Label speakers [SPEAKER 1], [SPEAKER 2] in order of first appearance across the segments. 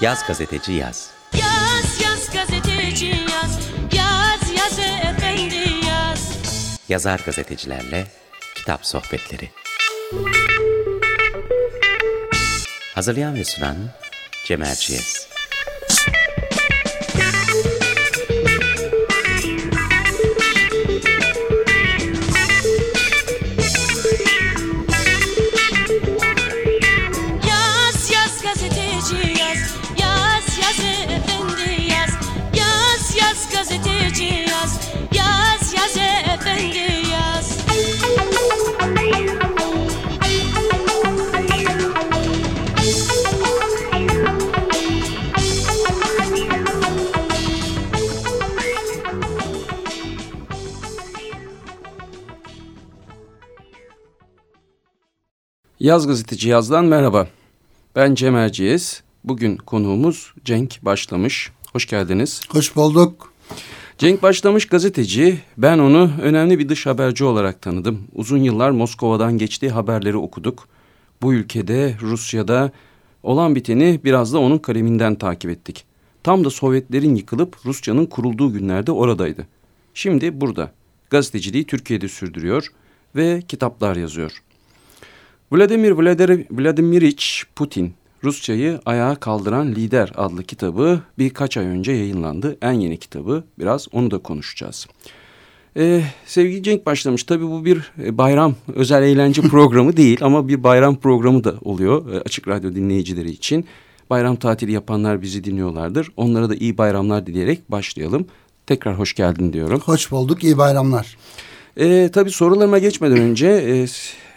[SPEAKER 1] Yaz gazeteci yaz.
[SPEAKER 2] Yaz yaz gazeteci yaz Yaz yaz efendi yaz
[SPEAKER 1] Yazar gazetecilerle kitap sohbetleri. Hazırlayan ve sunan Cem Erciyes.
[SPEAKER 2] Yaz Gazeteci
[SPEAKER 3] Yaz'dan merhaba. Ben Cem Erciyes. Bugün konuğumuz Cenk Başlamış. Hoş geldiniz.
[SPEAKER 4] Hoş bulduk.
[SPEAKER 3] Cenk Başlamış gazeteci. Ben onu önemli bir dış haberci olarak tanıdım. Uzun yıllar Moskova'dan geçtiği haberleri okuduk. Bu ülkede, Rusya'da olan biteni biraz da onun kaleminden takip ettik. Tam da Sovyetlerin yıkılıp Rusya'nın kurulduğu günlerde oradaydı. Şimdi burada. Gazeteciliği Türkiye'de sürdürüyor ve kitaplar yazıyor. Vladimir Vladimir Vladimiriç Putin, Rusya'yı ayağa kaldıran lider adlı kitabı birkaç ay önce yayınlandı. En yeni kitabı biraz onu da konuşacağız. Ee, sevgili Cenk başlamış. Tabii bu bir e, bayram özel eğlence programı değil ama bir bayram programı da oluyor e, Açık Radyo dinleyicileri için. Bayram tatili yapanlar bizi dinliyorlardır. Onlara da iyi bayramlar dileyerek başlayalım. Tekrar hoş geldin diyorum.
[SPEAKER 4] Hoş bulduk. İyi bayramlar.
[SPEAKER 3] E, tabii sorularıma geçmeden önce e,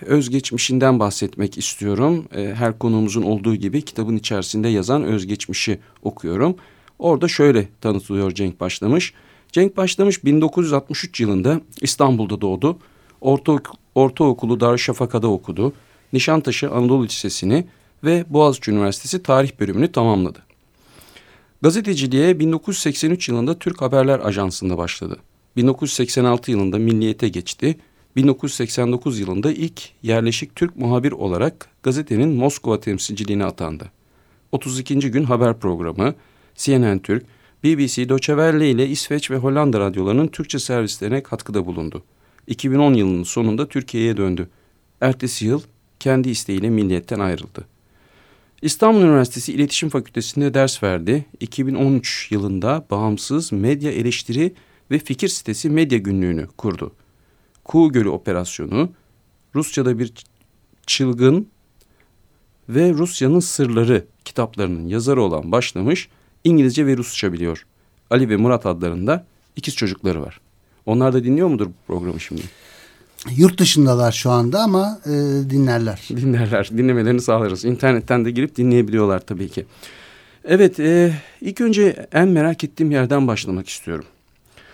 [SPEAKER 3] özgeçmişinden bahsetmek istiyorum. E, her konuğumuzun olduğu gibi kitabın içerisinde yazan özgeçmişi okuyorum. Orada şöyle tanıtılıyor Cenk Başlamış. Cenk Başlamış 1963 yılında İstanbul'da doğdu. Orta, ortaokulu Darüşşafaka'da okudu. Nişantaşı Anadolu Lisesi'ni ve Boğaziçi Üniversitesi Tarih bölümünü tamamladı. Gazeteciliğe 1983 yılında Türk Haberler Ajansı'nda başladı. 1986 yılında Milliyet'e geçti. 1989 yılında ilk yerleşik Türk muhabir olarak gazetenin Moskova temsilciliğine atandı. 32. gün haber programı, CNN Türk, BBC, Deutsche Welle ile İsveç ve Hollanda radyolarının Türkçe servislerine katkıda bulundu. 2010 yılının sonunda Türkiye'ye döndü. Ertesi yıl kendi isteğiyle Milliyet'ten ayrıldı. İstanbul Üniversitesi İletişim Fakültesi'nde ders verdi. 2013 yılında bağımsız medya eleştiri ve fikir sitesi Medya Günlüğü'nü kurdu. Kuğu Gölü Operasyonu, Rusça'da bir çılgın ve Rusya'nın sırları kitaplarının yazarı olan başlamış, İngilizce ve Rusça biliyor. Ali ve Murat adlarında ikiz çocukları var. Onlar da dinliyor mudur bu programı şimdi?
[SPEAKER 4] Yurt dışındalar şu anda ama e, dinlerler.
[SPEAKER 3] Dinlerler, dinlemelerini sağlarız. İnternetten de girip dinleyebiliyorlar tabii ki. Evet, e, ilk önce en merak ettiğim yerden başlamak istiyorum.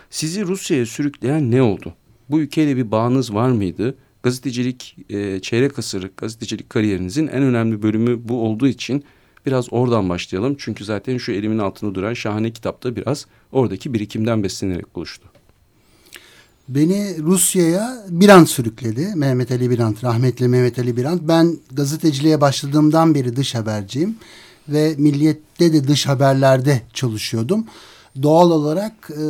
[SPEAKER 3] Sizi Rusya'ya sürükleyen ne oldu? Bu ülkeyle bir bağınız var mıydı? Gazetecilik, e, çeyrek asır gazetecilik kariyerinizin en önemli bölümü bu olduğu için biraz oradan başlayalım. Çünkü zaten şu elimin altında duran şahane kitapta biraz oradaki birikimden beslenerek oluştu.
[SPEAKER 4] Beni Rusya'ya Birant sürükledi. Mehmet Ali Birant, rahmetli Mehmet Ali Birant. Ben gazeteciliğe başladığımdan beri dış haberciyim. Ve Milliyet'te de dış haberlerde çalışıyordum. Doğal olarak e,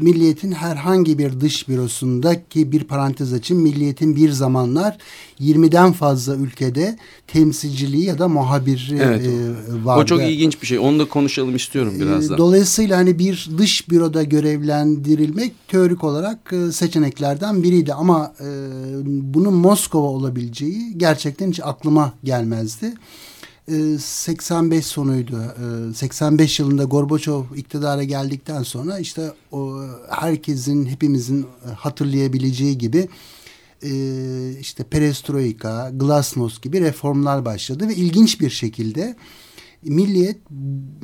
[SPEAKER 4] Milliyet'in herhangi bir dış bürosundaki bir parantez açın Milliyet'in bir zamanlar 20'den fazla ülkede temsilciliği ya da muhabiri
[SPEAKER 3] Evet,
[SPEAKER 4] e, vardı.
[SPEAKER 3] O çok ilginç bir şey. Onu da konuşalım istiyorum biraz da.
[SPEAKER 4] Ee, Dolayısıyla hani bir dış büroda görevlendirilmek teorik olarak e, seçeneklerden biriydi ama e, bunun Moskova olabileceği gerçekten hiç aklıma gelmezdi. E, 85 sonuydu. E, 85 yılında Gorbaçov iktidara geldikten sonra işte o herkesin hepimizin hatırlayabileceği gibi e, işte perestroika, glasnost gibi reformlar başladı ve ilginç bir şekilde Milliyet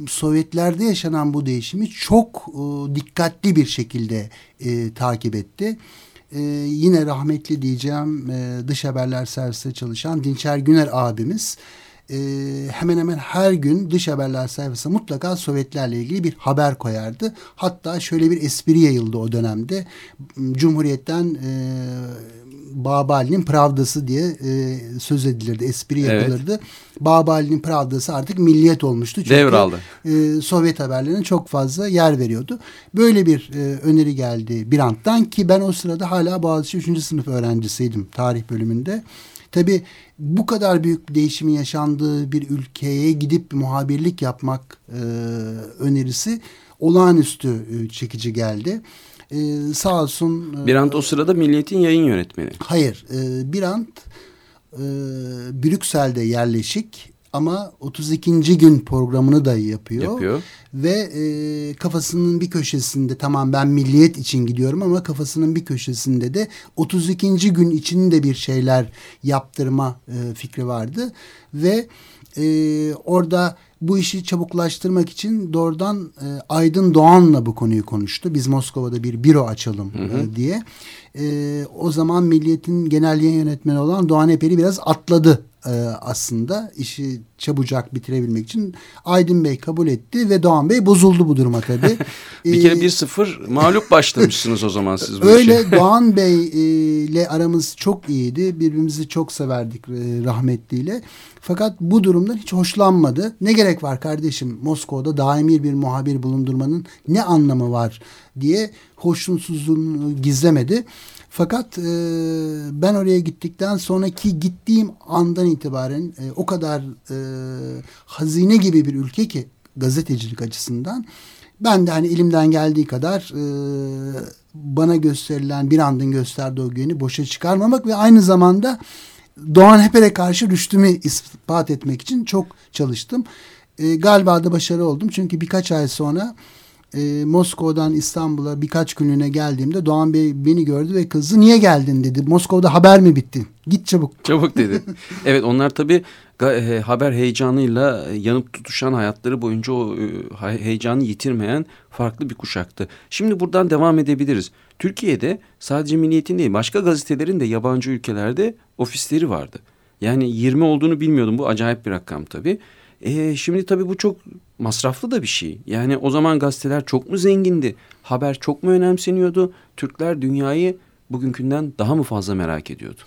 [SPEAKER 4] Sovyetlerde yaşanan bu değişimi çok e, dikkatli bir şekilde e, takip etti. Yine rahmetli diyeceğim dış haberler servisinde çalışan Dinçer Güner abimiz e, hemen hemen her gün dış haberler sayfasına mutlaka Sovyetlerle ilgili bir haber koyardı. Hatta şöyle bir espri yayıldı o dönemde. Cumhuriyet'ten e, Babali'nin Pravdası diye e, söz edilirdi, espri yapılırdı. Evet. Babali'nin Pravdası artık milliyet olmuştu. Çünkü
[SPEAKER 3] Devraldı.
[SPEAKER 4] E, Sovyet haberlerine çok fazla yer veriyordu. Böyle bir e, öneri geldi Birant'tan ki ben o sırada hala Boğaziçi 3. sınıf öğrencisiydim tarih bölümünde. Tabi bu kadar büyük bir değişimin yaşandığı bir ülkeye gidip muhabirlik yapmak e, önerisi olağanüstü e, çekici geldi. E, sağ olsun.
[SPEAKER 3] E, Birant o sırada Milliyet'in yayın yönetmeni.
[SPEAKER 4] Hayır. E, Birant e, Brüksel'de yerleşik ama 32. gün programını da yapıyor.
[SPEAKER 3] Yapıyor.
[SPEAKER 4] Ve e, kafasının bir köşesinde tamam ben milliyet için gidiyorum ama kafasının bir köşesinde de 32. gün için de bir şeyler yaptırma e, fikri vardı. Ve e, orada bu işi çabuklaştırmak için doğrudan e, Aydın Doğan'la bu konuyu konuştu. Biz Moskova'da bir büro açalım hı hı. E, diye. E, o zaman Milliyet'in genel yayın yönetmeni olan Doğan Eperi biraz atladı e, aslında işi çabucak bitirebilmek için Aydın Bey kabul etti ve Doğan Bey bozuldu bu duruma tabii.
[SPEAKER 3] bir kere 1-0 ee, mağlup başlamışsınız o zaman siz bu
[SPEAKER 4] Öyle işe. Doğan Bey e, ile aramız çok iyiydi. Birbirimizi çok severdik e, rahmetliyle. Fakat bu durumdan hiç hoşlanmadı. Ne gerek var kardeşim Moskova'da daimi bir muhabir bulundurmanın ne anlamı var diye hoşnutsuzluğunu gizlemedi. Fakat e, ben oraya gittikten sonraki gittiğim andan itibaren e, o kadar e, hazine gibi bir ülke ki gazetecilik açısından ben de hani elimden geldiği kadar e, bana gösterilen bir andın gösterdiği o güveni boşa çıkarmamak ve aynı zamanda Doğan Heper'e karşı rüştümü ispat etmek için çok çalıştım. E, galiba da başarı oldum çünkü birkaç ay sonra e, Moskova'dan İstanbul'a birkaç günlüğüne geldiğimde Doğan Bey beni gördü ve kızı niye geldin dedi. Moskova'da haber mi bitti? Git çabuk.
[SPEAKER 3] Çabuk dedi. evet onlar tabii e, haber heyecanıyla yanıp tutuşan hayatları boyunca o e, heyecanı yitirmeyen farklı bir kuşaktı. Şimdi buradan devam edebiliriz. Türkiye'de sadece Milliyet'in değil başka gazetelerin de yabancı ülkelerde ofisleri vardı. Yani 20 olduğunu bilmiyordum bu acayip bir rakam tabii. E, şimdi tabii bu çok masraflı da bir şey. Yani o zaman gazeteler çok mu zengindi? Haber çok mu önemseniyordu? Türkler dünyayı bugünkünden daha mı fazla merak ediyordu?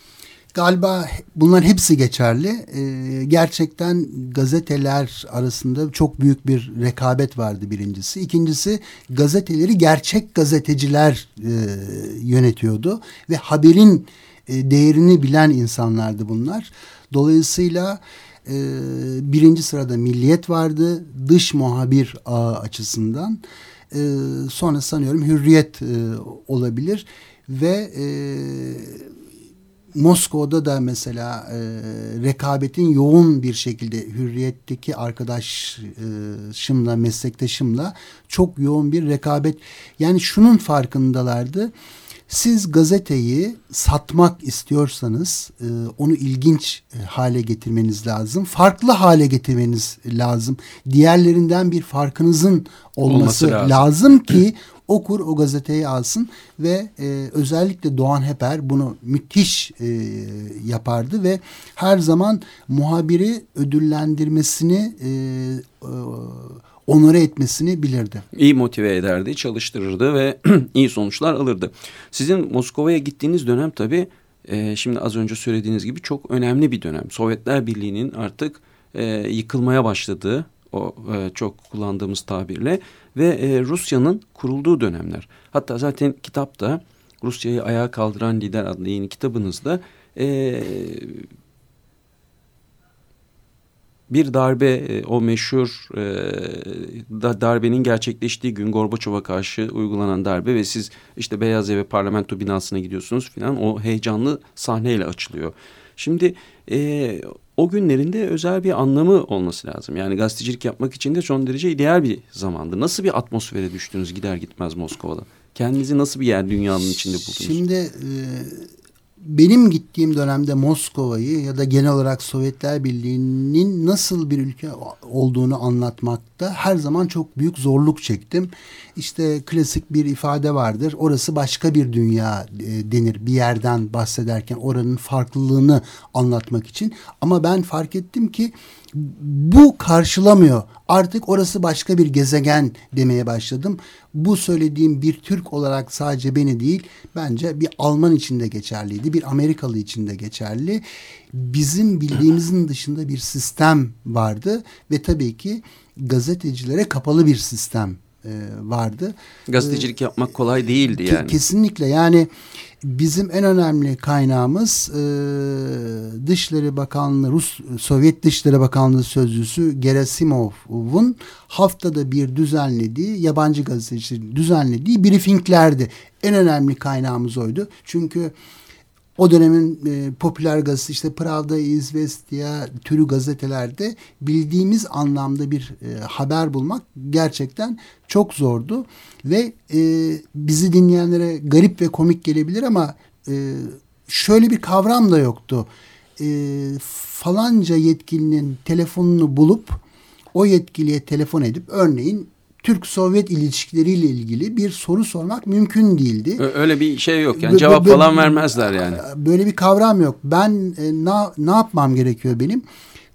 [SPEAKER 4] Galiba bunların hepsi geçerli. Ee, gerçekten gazeteler arasında çok büyük bir rekabet vardı birincisi. İkincisi gazeteleri gerçek gazeteciler e, yönetiyordu ve haberin e, değerini bilen insanlardı bunlar. Dolayısıyla e, birinci sırada Milliyet vardı dış muhabir ağı açısından. E, sonra sanıyorum Hürriyet e, olabilir ve e, Moskova'da da mesela e, rekabetin yoğun bir şekilde hürriyetteki arkadaşımla, meslektaşımla çok yoğun bir rekabet. Yani şunun farkındalardı. Siz gazeteyi satmak istiyorsanız e, onu ilginç e, hale getirmeniz lazım. Farklı hale getirmeniz lazım. Diğerlerinden bir farkınızın olması, olması lazım. lazım ki okur o gazeteyi alsın ve e, özellikle Doğan Heper bunu müthiş e, yapardı ve her zaman muhabiri ödüllendirmesini e, e, onore etmesini bilirdi.
[SPEAKER 3] İyi motive ederdi, çalıştırırdı ve iyi sonuçlar alırdı. Sizin Moskova'ya gittiğiniz dönem tabii e, şimdi az önce söylediğiniz gibi çok önemli bir dönem. Sovyetler Birliği'nin artık e, yıkılmaya başladığı o e, çok kullandığımız tabirle ve e, Rusya'nın kurulduğu dönemler. Hatta zaten kitapta Rusya'yı ayağa kaldıran lider adlı yeni kitabınızda e, bir darbe e, o meşhur e, da, darbenin gerçekleştiği gün Gorbaçov'a karşı uygulanan darbe ve siz işte Beyaz Ev parlamento binasına gidiyorsunuz filan o heyecanlı sahneyle açılıyor. Şimdi e, o günlerinde özel bir anlamı olması lazım. Yani gazetecilik yapmak için de son derece ideal bir zamandı. Nasıl bir atmosfere düştünüz gider gitmez Moskova'da? Kendinizi nasıl bir yer dünyanın içinde buldunuz?
[SPEAKER 4] Şimdi e, benim gittiğim dönemde Moskova'yı ya da genel olarak Sovyetler Birliği'nin nasıl bir ülke olduğunu anlatmakta her zaman çok büyük zorluk çektim. İşte klasik bir ifade vardır. Orası başka bir dünya e, denir bir yerden bahsederken oranın farklılığını anlatmak için. Ama ben fark ettim ki bu karşılamıyor. Artık orası başka bir gezegen demeye başladım. Bu söylediğim bir Türk olarak sadece beni değil, bence bir Alman için de geçerliydi, bir Amerikalı için de geçerli. Bizim bildiğimizin dışında bir sistem vardı ve tabii ki gazetecilere kapalı bir sistem e, vardı.
[SPEAKER 3] Gazetecilik e, yapmak kolay değildi yani.
[SPEAKER 4] Kesinlikle yani bizim en önemli kaynağımız e, Dışişleri Bakanlığı Rus Sovyet Dışişleri Bakanlığı sözcüsü Gerasimov'un haftada bir düzenlediği yabancı gazetecilerin düzenlediği briefinglerdi. En önemli kaynağımız oydu. Çünkü o dönemin e, popüler gazetesi işte Pravda, Izvestia türü gazetelerde bildiğimiz anlamda bir e, haber bulmak gerçekten çok zordu. Ve e, bizi dinleyenlere garip ve komik gelebilir ama e, şöyle bir kavram da yoktu. E, falanca yetkilinin telefonunu bulup o yetkiliye telefon edip örneğin Türk-Sovyet ilişkileriyle ilgili bir soru sormak mümkün değildi.
[SPEAKER 3] Öyle bir şey yok yani cevap falan vermezler yani.
[SPEAKER 4] Böyle bir kavram yok. Ben e, na, ne yapmam gerekiyor benim?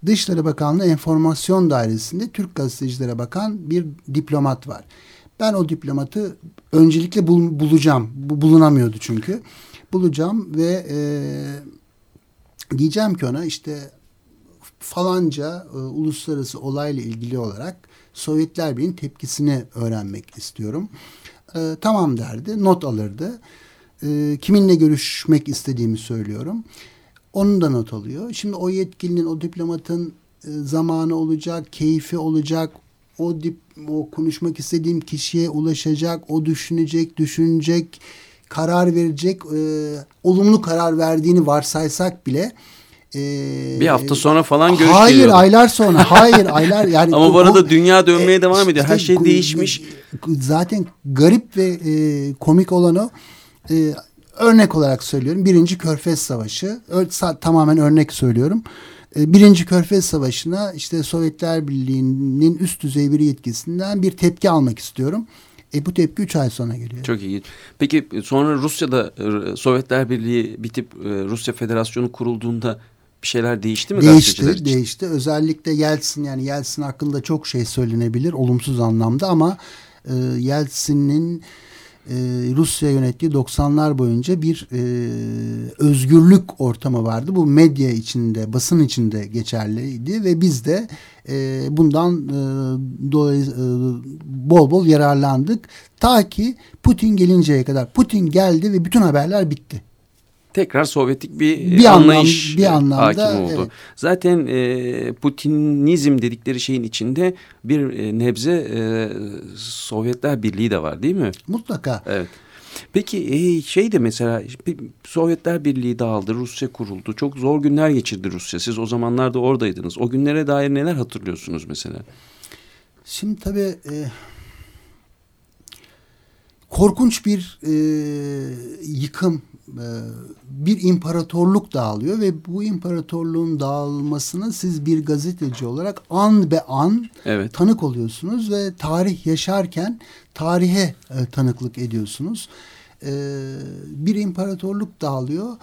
[SPEAKER 4] Dışişleri Bakanlığı Enformasyon Dairesi'nde Türk gazetecilere bakan bir diplomat var. Ben o diplomatı öncelikle bul, bulacağım. Bu bulunamıyordu çünkü. Bulacağım ve e, diyeceğim ki ona işte falanca e, uluslararası olayla ilgili olarak Sovyetler Birliği'nin tepkisini öğrenmek istiyorum. E, tamam derdi, not alırdı. E, kiminle görüşmek istediğimi söylüyorum. Onun da not alıyor. Şimdi o yetkilinin, o diplomatın e, zamanı olacak, keyfi olacak. O, dip, o konuşmak istediğim kişiye ulaşacak, o düşünecek, düşünecek, karar verecek, e, olumlu karar verdiğini varsaysak bile
[SPEAKER 3] ee, bir hafta sonra falan görüş
[SPEAKER 4] Hayır
[SPEAKER 3] geliyor.
[SPEAKER 4] aylar sonra. Hayır aylar yani.
[SPEAKER 3] Ama bu arada dünya dönmeye e, devam ediyor. Her şey değişmiş.
[SPEAKER 4] Zaten garip ve e, komik olan o. E, örnek olarak söylüyorum. Birinci Körfez Savaşı. Ö, tamamen örnek söylüyorum. E, Birinci Körfez Savaşı'na işte Sovyetler Birliği'nin üst düzey bir yetkisinden bir tepki almak istiyorum. E bu tepki üç ay sonra geliyor.
[SPEAKER 3] Çok iyi. Peki sonra Rusya'da e, Sovyetler Birliği bitip e, Rusya Federasyonu kurulduğunda bir şeyler değişti mi
[SPEAKER 4] değişti? Değişti. Özellikle Yeltsin yani Yeltsin hakkında çok şey söylenebilir olumsuz anlamda ama e, Yeltsin'in e, Rusya yönettiği 90'lar boyunca bir e, özgürlük ortamı vardı. Bu medya içinde, basın içinde geçerliydi ve biz de e, bundan e, dolayı e, bol bol yararlandık. Ta ki Putin gelinceye kadar. Putin geldi ve bütün haberler bitti
[SPEAKER 3] tekrar Sovyetik bir, bir anlayış anlam, bir anlamda, hakim oldu. Evet. Zaten e, Putinizm dedikleri şeyin içinde bir e, nebze e, Sovyetler Birliği de var değil mi?
[SPEAKER 4] Mutlaka.
[SPEAKER 3] Evet. Peki e, şey de mesela Sovyetler Birliği dağıldı, Rusya kuruldu. Çok zor günler geçirdi Rusya. Siz o zamanlarda oradaydınız. O günlere dair neler hatırlıyorsunuz mesela?
[SPEAKER 4] Şimdi tabii e, korkunç bir e, yıkım e, bir imparatorluk dağılıyor ve bu imparatorluğun dağılmasına siz bir gazeteci olarak an be an evet. tanık oluyorsunuz ve tarih yaşarken tarihe e, tanıklık ediyorsunuz. E, bir imparatorluk dağılıyor.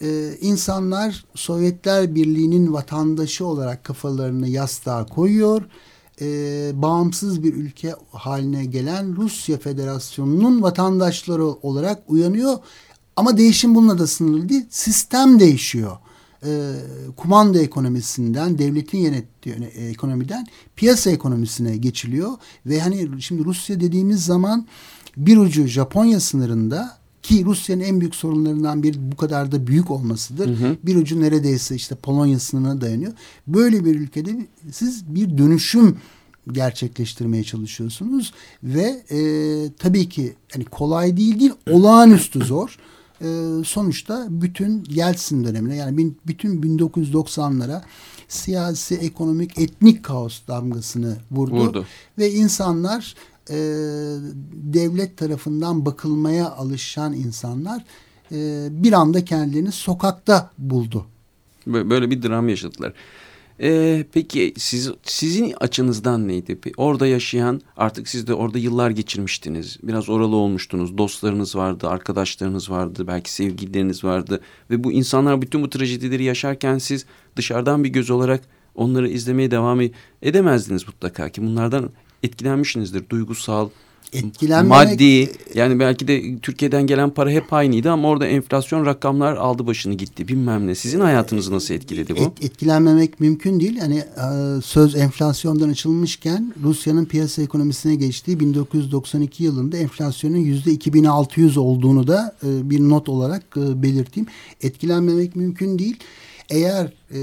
[SPEAKER 4] E, insanlar Sovyetler Birliği'nin vatandaşı olarak kafalarını yastığa koyuyor e, bağımsız bir ülke haline gelen Rusya Federasyonu'nun vatandaşları olarak uyanıyor ama değişim bununla da sınırlı değil. Sistem değişiyor. E, kumanda ekonomisinden, devletin yönettiği ekonomiden piyasa ekonomisine geçiliyor. Ve hani şimdi Rusya dediğimiz zaman bir ucu Japonya sınırında ki Rusya'nın en büyük sorunlarından bir bu kadar da büyük olmasıdır. Hı hı. Bir ucu neredeyse işte Polonya sınırına dayanıyor. Böyle bir ülkede siz bir dönüşüm gerçekleştirmeye çalışıyorsunuz ve e, tabii ki hani kolay değil değil olağanüstü zor e, sonuçta bütün Yeltsin dönemine yani bütün 1990'lara siyasi, ekonomik, etnik kaos damgasını vurdu. vurdu. Ve insanlar e, devlet tarafından bakılmaya alışan insanlar e, bir anda kendilerini sokakta buldu.
[SPEAKER 3] Böyle bir dram yaşadılar. Ee, peki siz, sizin açınızdan neydi? Orada yaşayan artık siz de orada yıllar geçirmiştiniz. Biraz oralı olmuştunuz. Dostlarınız vardı, arkadaşlarınız vardı, belki sevgilileriniz vardı. Ve bu insanlar bütün bu trajedileri yaşarken siz dışarıdan bir göz olarak onları izlemeye devam edemezdiniz mutlaka ki bunlardan etkilenmişsinizdir duygusal,
[SPEAKER 4] Etkilenmemek-
[SPEAKER 3] maddi yani belki de Türkiye'den gelen para hep aynıydı ama orada enflasyon rakamlar aldı başını gitti bilmem ne. Sizin hayatınızı nasıl etkiledi bu?
[SPEAKER 4] Et- etkilenmemek mümkün değil. Hani e, söz enflasyondan açılmışken Rusya'nın piyasa ekonomisine geçtiği 1992 yılında enflasyonun yüzde 2600 olduğunu da e, bir not olarak e, belirteyim. Etkilenmemek mümkün değil. Eğer e,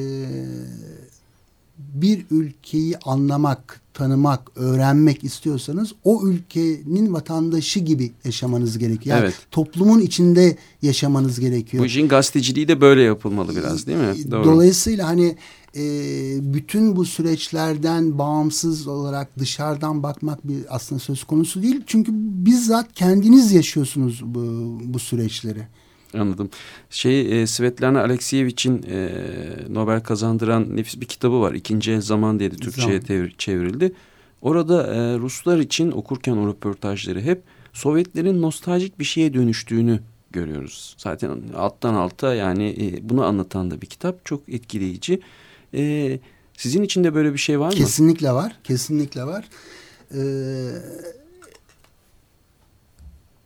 [SPEAKER 4] bir ülkeyi anlamak, tanımak, öğrenmek istiyorsanız o ülkenin vatandaşı gibi yaşamanız gerekiyor. Yani
[SPEAKER 3] Evet.
[SPEAKER 4] toplumun içinde yaşamanız gerekiyor.
[SPEAKER 3] Bu işin gazeteciliği de böyle yapılmalı biraz değil mi? Doğru.
[SPEAKER 4] Dolayısıyla hani e, bütün bu süreçlerden bağımsız olarak dışarıdan bakmak bir aslında söz konusu değil. Çünkü bizzat kendiniz yaşıyorsunuz bu, bu süreçleri.
[SPEAKER 3] Anladım. Şey e, Svetlana Alexiyevich'in e, Nobel kazandıran nefis bir kitabı var. İkinci El Zaman diye de Türkçe'ye çevrildi. Orada e, Ruslar için okurken o röportajları hep Sovyetlerin nostaljik bir şeye dönüştüğünü görüyoruz. Zaten alttan alta yani e, bunu anlatan da bir kitap. Çok etkileyici. E, sizin için de böyle bir şey var mı?
[SPEAKER 4] Kesinlikle var. Kesinlikle var. Ee,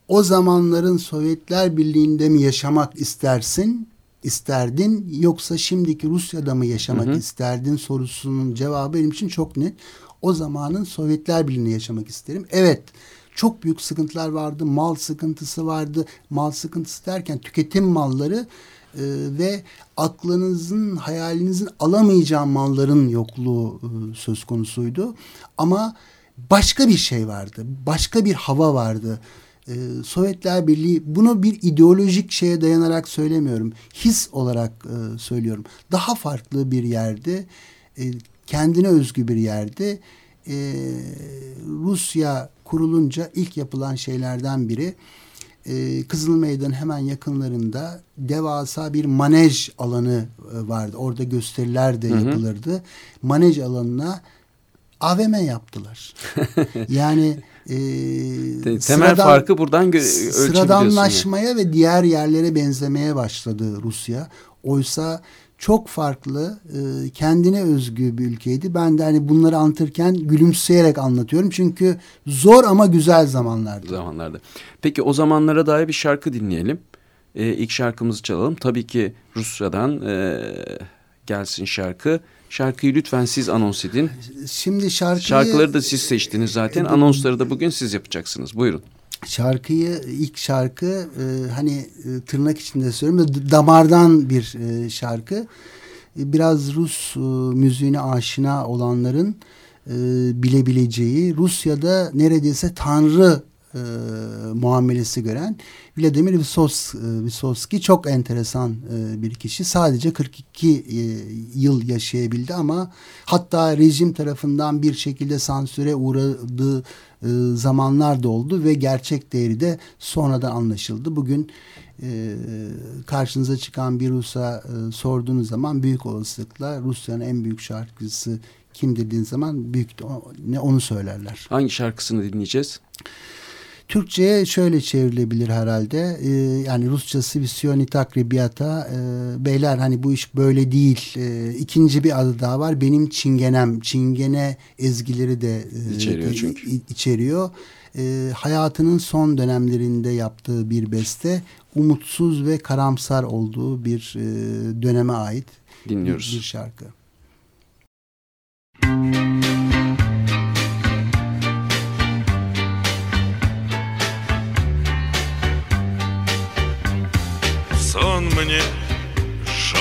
[SPEAKER 4] o zamanların Sovyetler Birliği'nde mi yaşamak istersin, isterdin yoksa şimdiki Rusya'da mı yaşamak
[SPEAKER 3] Hı hı.
[SPEAKER 4] isterdin sorusunun cevabı benim için çok net. O zamanın Sovyetler Birliği'nde yaşamak isterim. Evet çok büyük sıkıntılar vardı. Mal sıkıntısı vardı. Mal sıkıntısı derken tüketim malları e, ve aklınızın, hayalinizin alamayacağı malların yokluğu e, söz konusuydu. Ama başka bir şey vardı. Başka bir hava vardı. E, Sovyetler Birliği bunu bir ideolojik şeye dayanarak söylemiyorum. His olarak e, söylüyorum. Daha farklı bir yerde, e, kendine özgü bir yerde e, Rusya kurulunca ilk yapılan şeylerden biri e, Kızıl Meydan hemen yakınlarında devasa bir manej alanı e, vardı. Orada gösteriler de yapılırdı. Manej alanına AVM yaptılar. yani e,
[SPEAKER 3] Te- Temel farkı buradan ölçebiliyorsun. yani.
[SPEAKER 4] sıradanlaşmaya ve diğer yerlere benzemeye başladı Rusya. Oysa çok farklı, e, kendine özgü bir ülkeydi. Ben de hani bunları anlatırken gülümseyerek anlatıyorum. Çünkü zor ama güzel zamanlardı.
[SPEAKER 3] zamanlarda. Peki o zamanlara dair bir şarkı dinleyelim. Ee, ilk şarkımızı çalalım. Tabii ki Rusya'dan e, gelsin şarkı. Şarkıyı lütfen siz anons edin.
[SPEAKER 4] Şimdi şarkıyı,
[SPEAKER 3] Şarkıları da siz seçtiniz zaten. Anonsları da bugün siz yapacaksınız. Buyurun.
[SPEAKER 4] şarkıyı ilk şarkı e, hani e, tırnak içinde söylüyorum da damardan bir e, şarkı. E, biraz Rus e, müziğine aşina olanların e, bilebileceği Rusya'da neredeyse tanrı e, muamelesi gören Vladimir Vysos, e, Vysotsky çok enteresan e, bir kişi. Sadece 42 e, yıl yaşayabildi ama hatta rejim tarafından bir şekilde sansüre uğradığı e, zamanlar da oldu ve gerçek değeri de sonradan anlaşıldı. Bugün e, karşınıza çıkan bir Rus'a e, sorduğunuz zaman büyük olasılıkla Rusya'nın en büyük şarkıcısı kim dediğin zaman büyük ne onu söylerler.
[SPEAKER 3] Hangi şarkısını dinleyeceğiz?
[SPEAKER 4] Türkçe'ye şöyle çevrilebilir herhalde. E, yani Rusçası Visioni Takribiyata e, beyler hani bu iş böyle değil. E, ikinci bir adı daha var. Benim Çingenem. Çingene ezgileri de e,
[SPEAKER 3] içeriyor. E,
[SPEAKER 4] çünkü. İçeriyor. E, hayatının son dönemlerinde yaptığı bir beste umutsuz ve karamsar olduğu bir e, döneme ait
[SPEAKER 3] Dinliyoruz.
[SPEAKER 4] Bir, bir şarkı.
[SPEAKER 5] Müzik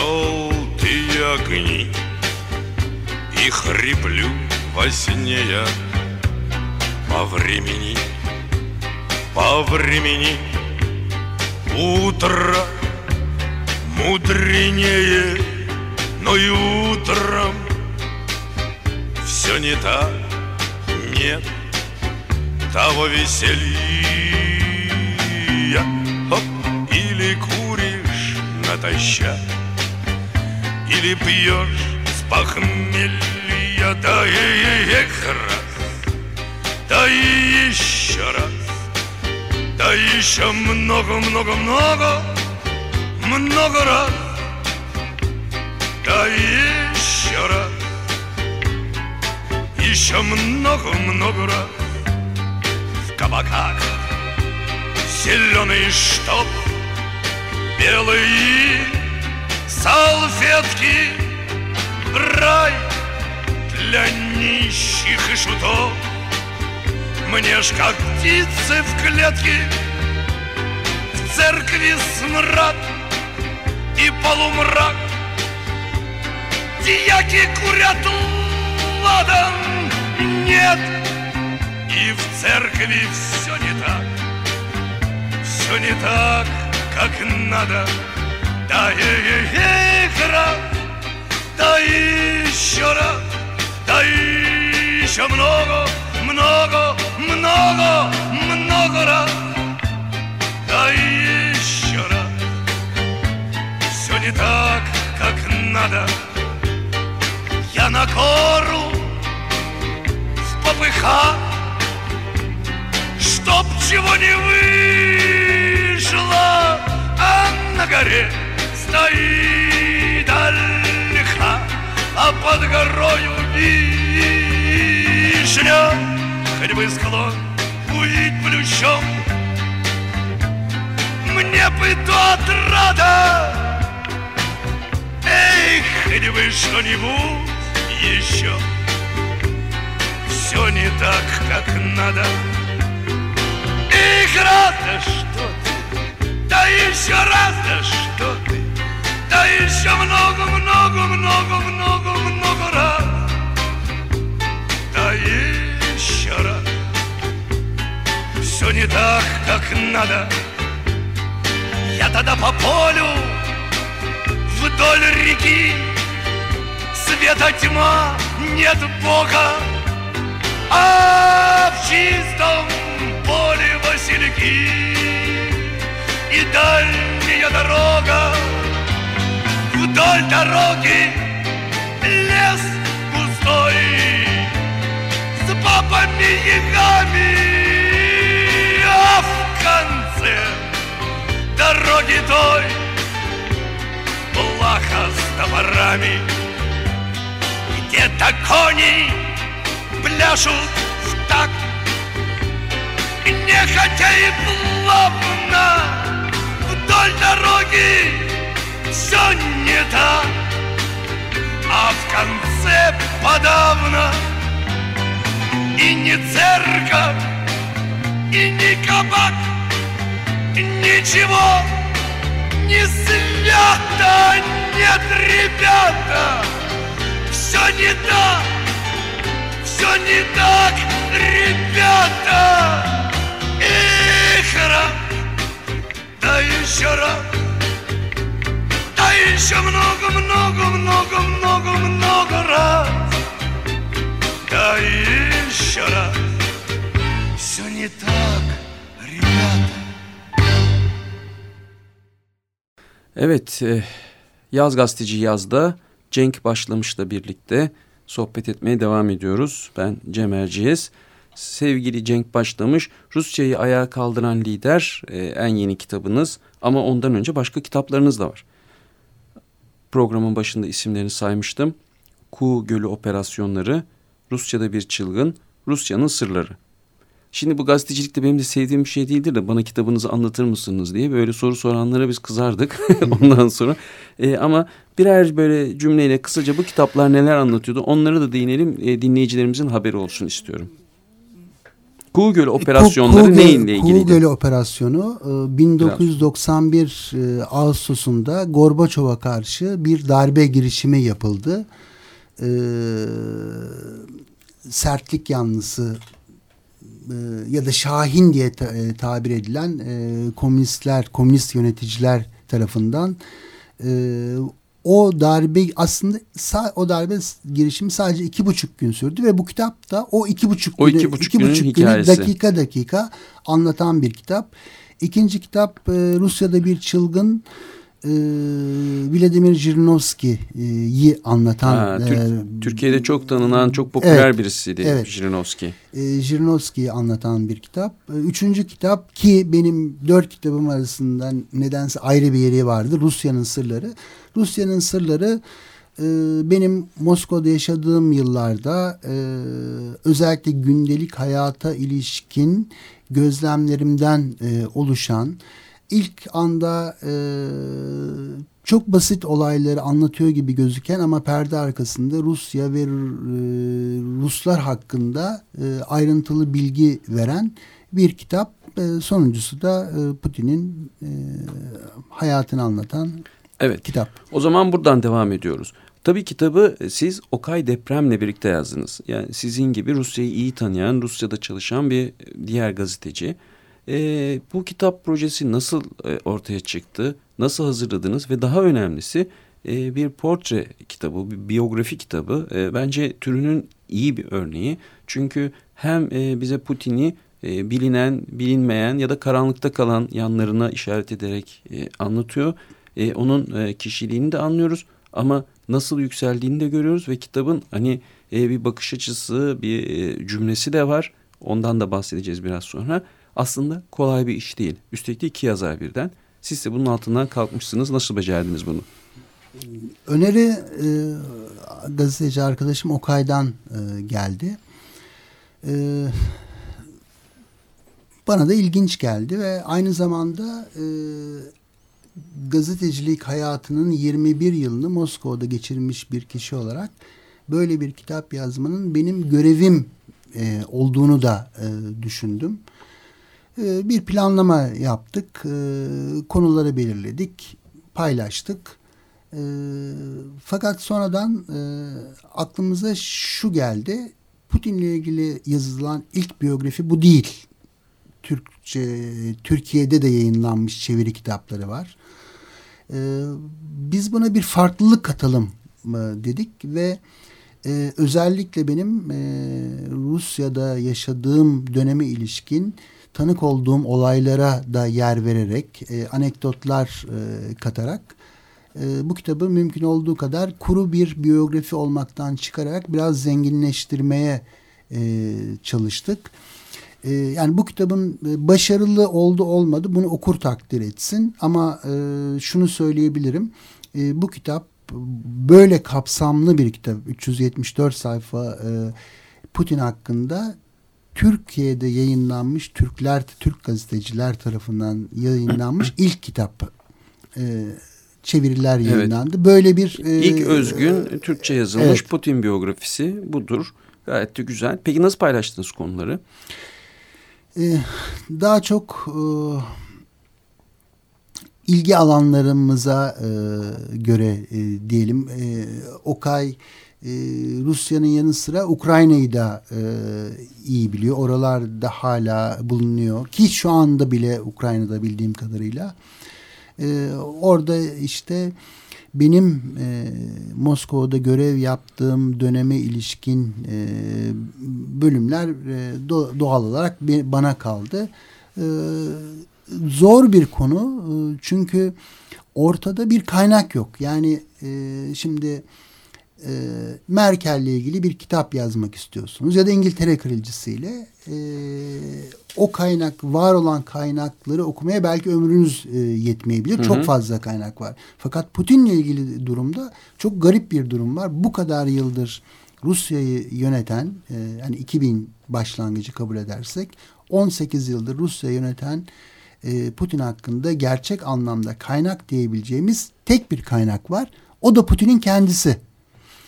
[SPEAKER 5] желтые огни. И хриплю во сне я. По времени, по времени Утро мудренее Но и утром Все не так, нет того веселья. Хоп, Или куришь натощак Или пьешь с похмелья? Да и эх раз Да и еще раз. Да еще много-много-много Много раз. Да еще раз. Еще много-много раз. В кабаках зеленый штоп Белые салфетки Рай для нищих и шутов. Мне ж как птицы в клетке В церкви смрад и полумрак. Дьяки курят ладан Нет, и в церкви все не так Все не так, как надо Да и раз, да еще раз Да еще много, много, много, много раз. Да еще раз Все не так, как надо. Я на гору в попыхах Чтоб чего не вышло А на горе стоит ольха А под горою вишня. Хоть бы склон увидеть плющом. Мне бы то отрада Эй, хоть бы что-нибудь еще. Все не так, как надо. Игра, да что ты. Да еще раз, да что ты Да еще много, много, много, много, много раз. Да еще раз. Все не так, как надо. Я тогда по полю Вдоль реки. Света тьма, нет Бога. А в чистом поле васильки. И дальняя дорога Вдоль дороги лес густой С бабами ягами А в конце дороги той Плаха с топорами Где-то кони пляшут в такт Нехотя и плавно Вдоль дороги все не так А в конце подавно. И не церковь, и не кабак Ничего не свято Нет, ребята, все не так Все не так, ребята. Эх, раз, да еще раз еще много, много, много, много, много раз Да еще раз Все не так, ребята
[SPEAKER 3] Evet, e, Yaz Gazeteci Yaz'da Cenk Başlamış'la birlikte sohbet etmeye devam ediyoruz. Ben Cem Erciyes. Sevgili Cenk Başlamış, Rusçayı ayağa kaldıran lider e, en yeni kitabınız ama ondan önce başka kitaplarınız da var. Programın başında isimlerini saymıştım. Ku Gölü Operasyonları, Rusça'da bir çılgın, Rusya'nın sırları. Şimdi bu gazetecilikte benim de sevdiğim bir şey değildir de bana kitabınızı anlatır mısınız diye böyle soru soranlara biz kızardık ondan sonra. E, ama birer böyle cümleyle kısaca bu kitaplar neler anlatıyordu onları da değinelim e, dinleyicilerimizin haberi olsun istiyorum. Kuğu Gölü operasyonları
[SPEAKER 4] Kuğu,
[SPEAKER 3] neyle ilgiliydi?
[SPEAKER 4] Kuğu Gölü operasyonu e, 1991 e, Ağustos'unda Gorbaçov'a karşı bir darbe girişimi yapıldı. E, sertlik yanlısı e, ya da Şahin diye ta, e, tabir edilen e, komünistler, komünist yöneticiler tarafından e, o darbe aslında o darbe girişimi sadece iki buçuk gün sürdü ve bu kitap da o iki buçuk,
[SPEAKER 3] o iki buçuk, iki buçuk günü
[SPEAKER 4] dakika dakika anlatan bir kitap. İkinci kitap e, Rusya'da bir çılgın e, Vladimir Jirinovski'yi anlatan.
[SPEAKER 3] Ha, Türk, e, Türkiye'de çok tanınan, çok popüler evet, birisiydi evet. Jirinovski.
[SPEAKER 4] E, Jirinovski'yi anlatan bir kitap. E, üçüncü kitap ki benim dört kitabım arasından nedense ayrı bir yeri vardı. Rusya'nın Sırları. Rusya'nın Sırları e, benim Moskova'da yaşadığım yıllarda e, özellikle gündelik hayata ilişkin gözlemlerimden e, oluşan ilk anda e, çok basit olayları anlatıyor gibi gözüken ama perde arkasında Rusya ve e, Ruslar hakkında e, ayrıntılı bilgi veren bir kitap. E, sonuncusu da e, Putin'in e, hayatını anlatan
[SPEAKER 3] Evet.
[SPEAKER 4] kitap.
[SPEAKER 3] O zaman buradan devam ediyoruz. Tabii kitabı siz Okay Deprem'le birlikte yazdınız. Yani sizin gibi Rusya'yı iyi tanıyan, Rusya'da çalışan bir diğer gazeteci. Ee, bu kitap projesi nasıl e, ortaya çıktı? Nasıl hazırladınız? Ve daha önemlisi e, bir portre kitabı, bir biyografi kitabı. E, bence türünün iyi bir örneği. Çünkü hem e, bize Putin'i e, bilinen, bilinmeyen ya da karanlıkta kalan yanlarına işaret ederek e, anlatıyor. E, onun e, kişiliğini de anlıyoruz ama nasıl yükseldiğini de görüyoruz ve kitabın hani e, bir bakış açısı, bir e, cümlesi de var. Ondan da bahsedeceğiz biraz sonra. Aslında kolay bir iş değil. Üstelik de iki yazar birden. Siz de bunun altından kalkmışsınız. Nasıl becerdiniz bunu?
[SPEAKER 4] Öneri e, gazeteci arkadaşım Okay'dan e, geldi. E, bana da ilginç geldi ve aynı zamanda e, gazetecilik hayatının 21 yılını Moskova'da geçirmiş bir kişi olarak böyle bir kitap yazmanın benim görevim e, olduğunu da e, düşündüm. E, bir planlama yaptık, e, konuları belirledik, paylaştık. E, fakat sonradan e, aklımıza şu geldi, Putin'le ilgili yazılan ilk biyografi bu değil. Türkçe, Türkiye'de de yayınlanmış çeviri kitapları var. Ee, biz buna bir farklılık katalım e, dedik ve e, özellikle benim Rusya'da yaşadığım döneme ilişkin tanık olduğum olaylara da yer vererek, e, anekdotlar e, katarak e, bu kitabı mümkün olduğu kadar kuru bir biyografi olmaktan çıkararak biraz zenginleştirmeye e, çalıştık. E, yani bu kitabın e, başarılı oldu olmadı bunu okur takdir etsin ama e, şunu söyleyebilirim. E, bu kitap böyle kapsamlı bir kitap 374 sayfa e, Putin hakkında Türkiye'de yayınlanmış Türkler Türk gazeteciler tarafından yayınlanmış ilk kitap. E, çeviriler yayınlandı. Evet. Böyle bir
[SPEAKER 3] e, ilk özgün Türkçe yazılmış evet. Putin biyografisi budur. Gayet de güzel. Peki nasıl paylaştınız konuları?
[SPEAKER 4] Ee, daha çok e, ilgi alanlarımıza e, göre e, diyelim e, Okay e, Rusya'nın yanı sıra Ukrayna'yı da e, iyi biliyor. Oralarda hala bulunuyor ki şu anda bile Ukrayna'da bildiğim kadarıyla. E, orada işte benim e, Moskova'da görev yaptığım döneme ilişkin e, bölümler e, do, doğal olarak bana kaldı. E, zor bir konu e, çünkü ortada bir kaynak yok. Yani e, şimdi e, Merkel'le ilgili bir kitap yazmak istiyorsunuz ya da İngiltere kraliçesiyle e, o kaynak var olan kaynakları okumaya belki ömrünüz e, yetmeyebilir. Hı hı. Çok fazla kaynak var. Fakat Putin'le ilgili durumda çok garip bir durum var. Bu kadar yıldır Rusya'yı yöneten e, yani 2000 başlangıcı kabul edersek 18 yıldır Rusya'yı yöneten e, Putin hakkında gerçek anlamda kaynak diyebileceğimiz tek bir kaynak var. O da Putin'in kendisi.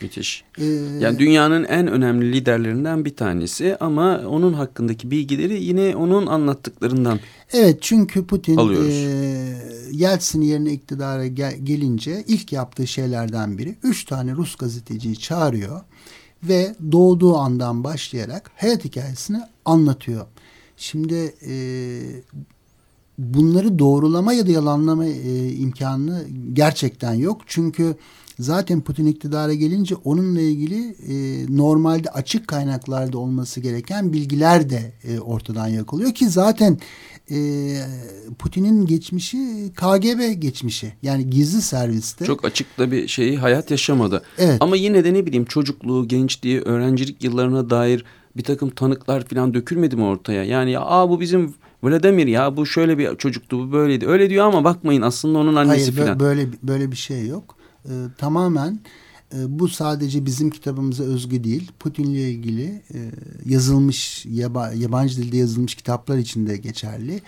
[SPEAKER 3] Müthiş. Ee, yani dünyanın en önemli liderlerinden bir tanesi ama onun hakkındaki bilgileri yine onun anlattıklarından
[SPEAKER 4] Evet çünkü Putin alıyoruz. e, Yeltsin yerine iktidara gel, gelince ilk yaptığı şeylerden biri üç tane Rus gazeteciyi çağırıyor ve doğduğu andan başlayarak hayat hikayesini anlatıyor. Şimdi e, bunları doğrulama ya da yalanlama e, imkanı gerçekten yok. Çünkü zaten Putin iktidara gelince onunla ilgili e, normalde açık kaynaklarda olması gereken bilgiler de e, ortadan yakılıyor ki zaten e, Putin'in geçmişi KGB geçmişi yani gizli serviste.
[SPEAKER 3] Çok açıkta bir şeyi hayat yaşamadı. Evet. Ama yine de ne bileyim çocukluğu, gençliği, öğrencilik yıllarına dair bir takım tanıklar falan dökülmedi mi ortaya? Yani ya aa bu bizim Vladimir ya bu şöyle bir çocuktu bu böyleydi. Öyle diyor ama bakmayın aslında onun annesi
[SPEAKER 4] Hayır,
[SPEAKER 3] falan.
[SPEAKER 4] Böyle böyle bir şey yok. Ee, tamamen e, bu sadece bizim kitabımıza özgü değil. Putin'le ilgili e, yazılmış yaba, yabancı dilde yazılmış kitaplar içinde geçerli.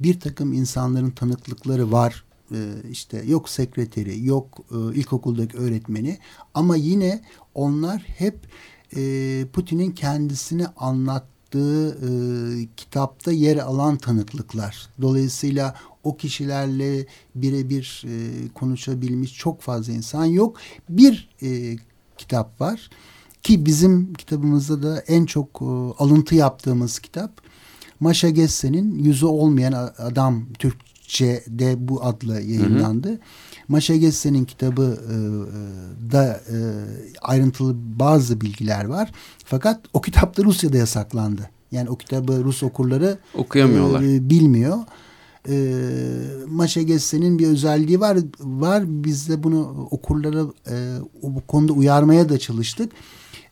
[SPEAKER 4] Bir takım insanların tanıklıkları var. E, işte yok sekreteri, yok e, ilkokuldaki öğretmeni ama yine onlar hep e, Putin'in kendisini anlattığı e, kitapta yer alan tanıklıklar. Dolayısıyla o kişilerle birebir e, konuşabilmiş çok fazla insan yok. Bir e, kitap var ki bizim kitabımızda da en çok e, alıntı yaptığımız kitap Maşa Gesse'nin Yüzü Olmayan Adam Türkçe'de bu adla yayınlandı. Hı hı. Maşa Gesse'nin kitabı e, e, da e, ayrıntılı bazı bilgiler var. Fakat o kitap da Rusya'da yasaklandı. Yani o kitabı Rus okurları
[SPEAKER 3] okuyamıyorlar.
[SPEAKER 4] E, bilmiyor e, Maşa Gesse'nin bir özelliği var. var. Biz de bunu okurlara e, bu konuda uyarmaya da çalıştık.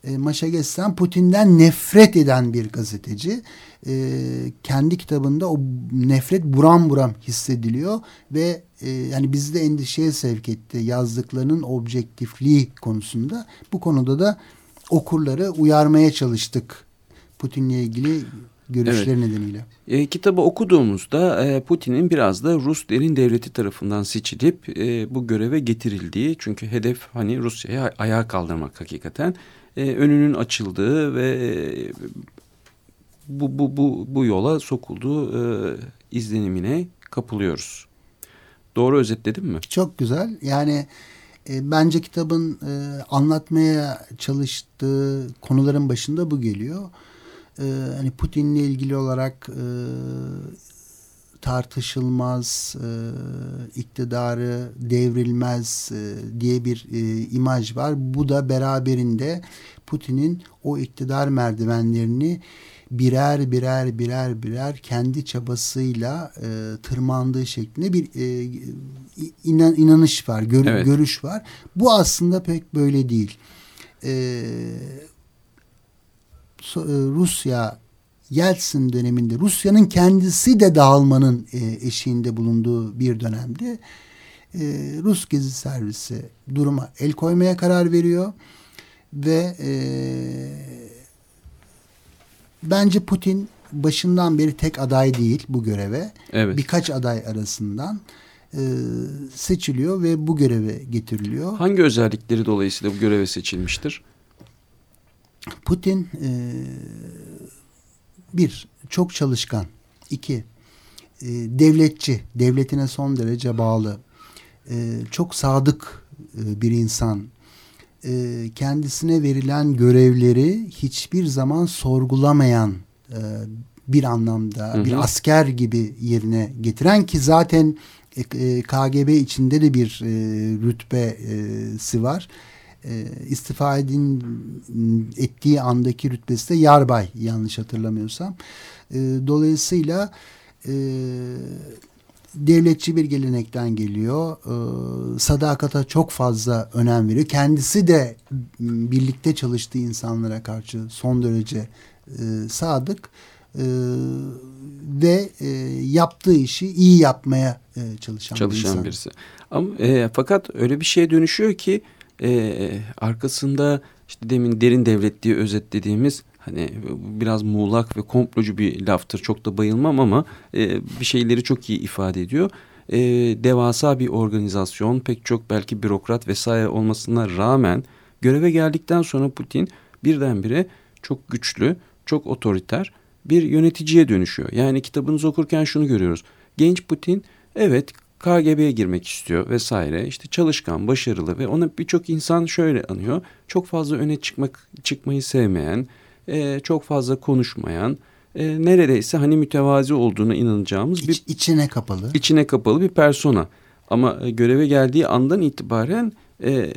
[SPEAKER 4] E, Maşa Gessen Putin'den nefret eden bir gazeteci. E, kendi kitabında o nefret buram buram hissediliyor ve e, yani bizi de endişeye sevk etti yazdıklarının objektifliği konusunda. Bu konuda da okurları uyarmaya çalıştık. Putin'le ilgili görüşleri evet. nedeniyle.
[SPEAKER 3] E, kitabı okuduğumuzda e, Putin'in biraz da Rus derin devleti tarafından seçilip e, bu göreve getirildiği çünkü hedef hani Rusya'ya ayağa kaldırmak hakikaten e, önünün açıldığı ve e, bu, bu, bu, bu yola sokulduğu e, izlenimine kapılıyoruz. Doğru özetledim mi?
[SPEAKER 4] Çok güzel. Yani e, bence kitabın e, anlatmaya çalıştığı konuların başında bu geliyor e, hani Putin'le ilgili olarak e, tartışılmaz, e, iktidarı devrilmez e, diye bir e, imaj var. Bu da beraberinde Putin'in o iktidar merdivenlerini birer birer birer birer kendi çabasıyla e, tırmandığı şeklinde bir e, inan, inanış var, gör, evet. görüş var. Bu aslında pek böyle değil. E, Rusya Yeltsin döneminde Rusya'nın kendisi de dağılmanın e, eşiğinde bulunduğu bir dönemde e, Rus gezi servisi duruma el koymaya karar veriyor ve bence Putin başından beri tek aday değil bu göreve. Evet. Birkaç aday arasından seçiliyor ve bu göreve getiriliyor.
[SPEAKER 3] Hangi özellikleri dolayısıyla bu göreve seçilmiştir?
[SPEAKER 4] Putin e, bir çok çalışkan, iki e, devletçi, devletine son derece bağlı, e, çok sadık e, bir insan, e, kendisine verilen görevleri hiçbir zaman sorgulamayan e, bir anlamda hı hı. bir asker gibi yerine getiren ki zaten e, KGB içinde de bir e, rütbesi var e, istifa edin ettiği andaki rütbesi de yarbay yanlış hatırlamıyorsam. E, dolayısıyla e, devletçi bir gelenekten geliyor. E, sadakata çok fazla önem veriyor. Kendisi de birlikte çalıştığı insanlara karşı son derece e, sadık e, ve e, yaptığı işi iyi yapmaya e, çalışan,
[SPEAKER 3] çalışan
[SPEAKER 4] bir insan.
[SPEAKER 3] birisi. Ama e, fakat öyle bir şeye dönüşüyor ki e, arkasında işte demin derin devlet diye özetlediğimiz hani biraz muğlak ve komplocu bir laftır. Çok da bayılmam ama e, bir şeyleri çok iyi ifade ediyor. E, devasa bir organizasyon pek çok belki bürokrat vesaire olmasına rağmen göreve geldikten sonra Putin birdenbire çok güçlü, çok otoriter bir yöneticiye dönüşüyor. Yani kitabınızı okurken şunu görüyoruz. Genç Putin evet KGB'ye girmek istiyor vesaire. İşte çalışkan, başarılı ve ona birçok insan şöyle anıyor. Çok fazla öne çıkmak çıkmayı sevmeyen, e, çok fazla konuşmayan, e, neredeyse hani mütevazi olduğuna inanacağımız İç, bir
[SPEAKER 4] içine kapalı.
[SPEAKER 3] içine kapalı bir persona. Ama e, göreve geldiği andan itibaren e,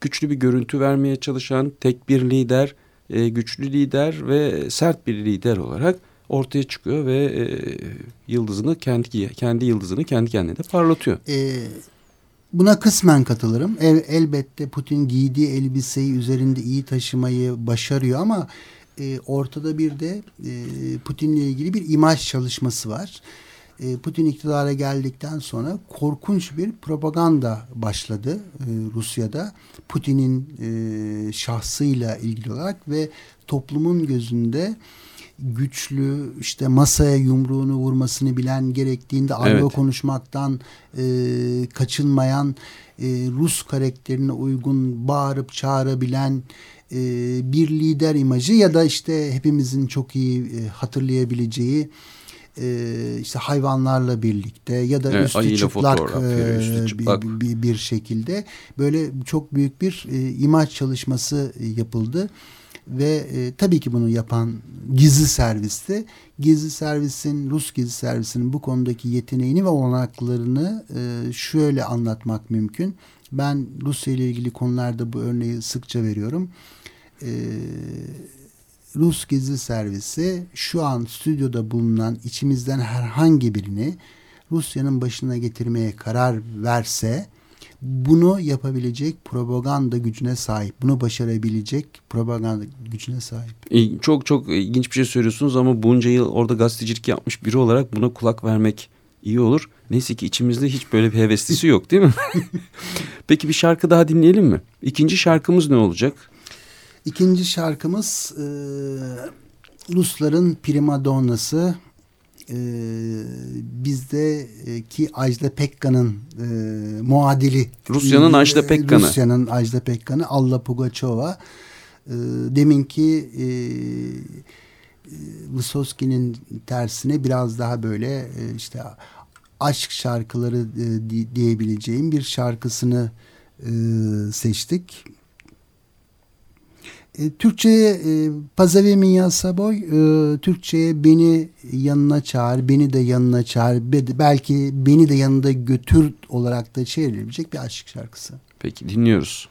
[SPEAKER 3] güçlü bir görüntü vermeye çalışan tek bir lider, e, güçlü lider ve sert bir lider olarak ortaya çıkıyor ve e, yıldızını kendi kendi yıldızını kendi kendine de parlatıyor.
[SPEAKER 4] E, buna kısmen katılırım. El, elbette Putin giydiği elbiseyi üzerinde iyi taşımayı başarıyor ama e, ortada bir de e, Putin'le ilgili bir imaj çalışması var. E, Putin iktidara geldikten sonra korkunç bir propaganda başladı e, Rusya'da. Putin'in e, şahsıyla ilgili olarak ve toplumun gözünde güçlü işte masaya yumruğunu vurmasını bilen gerektiğinde argo
[SPEAKER 3] Evet.
[SPEAKER 4] konuşmaktan e, kaçınmayan e, Rus karakterine uygun bağırıp çağırabilen e, bir lider imajı ya da işte hepimizin çok iyi e, hatırlayabileceği e, işte hayvanlarla birlikte ya da
[SPEAKER 3] Evet,
[SPEAKER 4] üstü çıplak,
[SPEAKER 3] veriyor, üstü
[SPEAKER 4] e, bir-
[SPEAKER 3] çıplak.
[SPEAKER 4] bir, bir şekilde böyle çok büyük bir e, imaj çalışması e, yapıldı ve e, tabii ki bunu yapan gizli servisti. Gizli servisin, Rus gizli servisinin bu konudaki yeteneğini ve olanaklarını e, şöyle anlatmak mümkün. Ben Rusya ile ilgili konularda bu örneği sıkça veriyorum. E, Rus gizli servisi şu an stüdyoda bulunan içimizden herhangi birini Rusya'nın başına getirmeye karar verse bunu yapabilecek propaganda gücüne sahip. Bunu başarabilecek propaganda gücüne sahip.
[SPEAKER 3] E, Çok çok ilginç bir şey söylüyorsunuz ama bunca yıl orada gazetecilik yapmış biri olarak buna kulak vermek iyi olur. Neyse ki içimizde hiç böyle bir heveslisi yok değil mi? Peki bir şarkı daha dinleyelim mi? İkinci şarkımız ne olacak?
[SPEAKER 4] İkinci şarkımız e, Rusların primadonnası e, bizdeki Ajda Pekkan'ın e, muadili.
[SPEAKER 3] Rusya'nın Ajda Pekkan'ı.
[SPEAKER 4] Rusya'nın Ajda Pekkan'ı Alla Pugacheva. E, deminki e, e, Vysotski'nin tersine biraz daha böyle e, işte aşk şarkıları e, di- diyebileceğim bir şarkısını e, seçtik. E, Türkçe'ye e, Pazavi Minya Saboy e, Türkçe'ye beni yanına çağır, beni de yanına çağır, be- belki beni de yanında götür olarak da çevrilebilecek bir aşk şarkısı.
[SPEAKER 3] Peki dinliyoruz.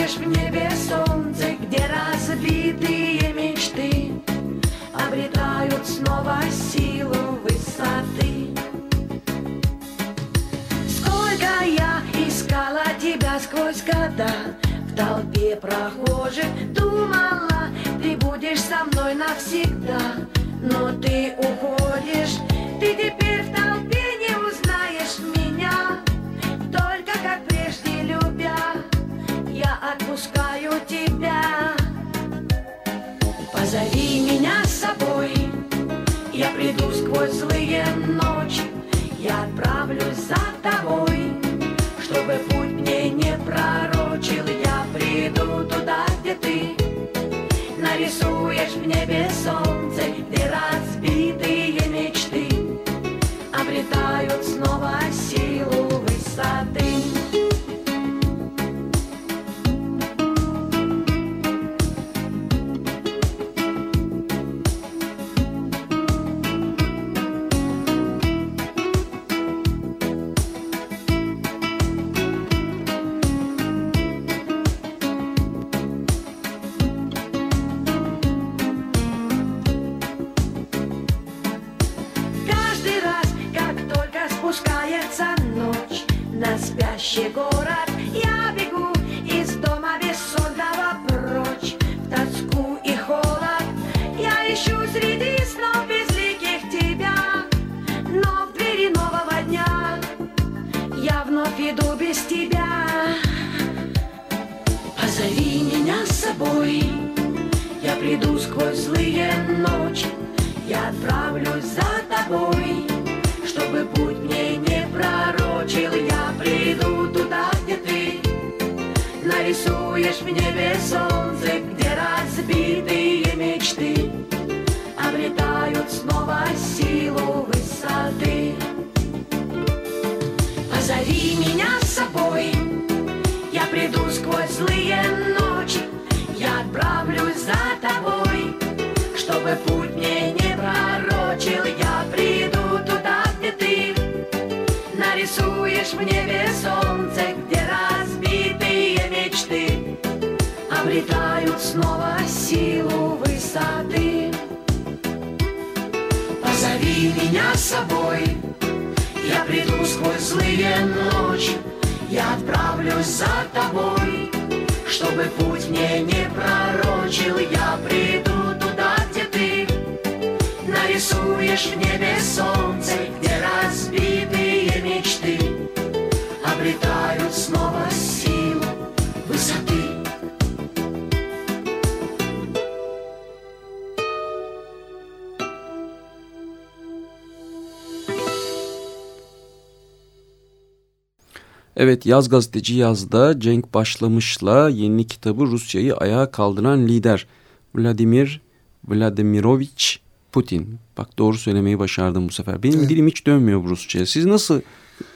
[SPEAKER 6] Нарисуешь в небе солнце, где разбитые мечты обретают снова силу высоты. Сколько я искала тебя сквозь года В толпе прохожих думала Ты будешь со мной навсегда Но ты уходишь Ты теперь в толпе отпускаю тебя. Позови меня с собой. Я приду сквозь злые ночи. Я отправлюсь за тобой. Чтобы путь мне не пророчил Я приду туда, где ты. Нарисуешь в небе приду сквозь злые ночи, я отправлюсь за тобой, чтобы путь мне не пророчил. Я приду туда, где ты нарисуешь в небе солнце, где разбитые мечты обретают снова силу высоты. Позови меня с собой, я приду сквозь злые ночи, отправлюсь за тобой, чтобы путь мне не пророчил. Я приду туда, где ты. Нарисуешь в небе солнце, где разбитые мечты. Обретают снова силу высоты. Позови меня с собой, я приду сквозь злые ночи, я отправлюсь за тобой, чтобы путь мне не пророчил. Я приду туда, где ты нарисуешь в небе солнце, где разбитые
[SPEAKER 3] Evet Yaz Gazeteci Yaz'da Cenk Başlamış'la yeni kitabı Rusya'yı ayağa kaldıran lider Vladimir Vladimirovich Putin. Bak doğru söylemeyi başardım bu sefer. Benim
[SPEAKER 4] Evet.
[SPEAKER 3] dilim hiç dönmüyor bu Rusça'ya. Siz nasıl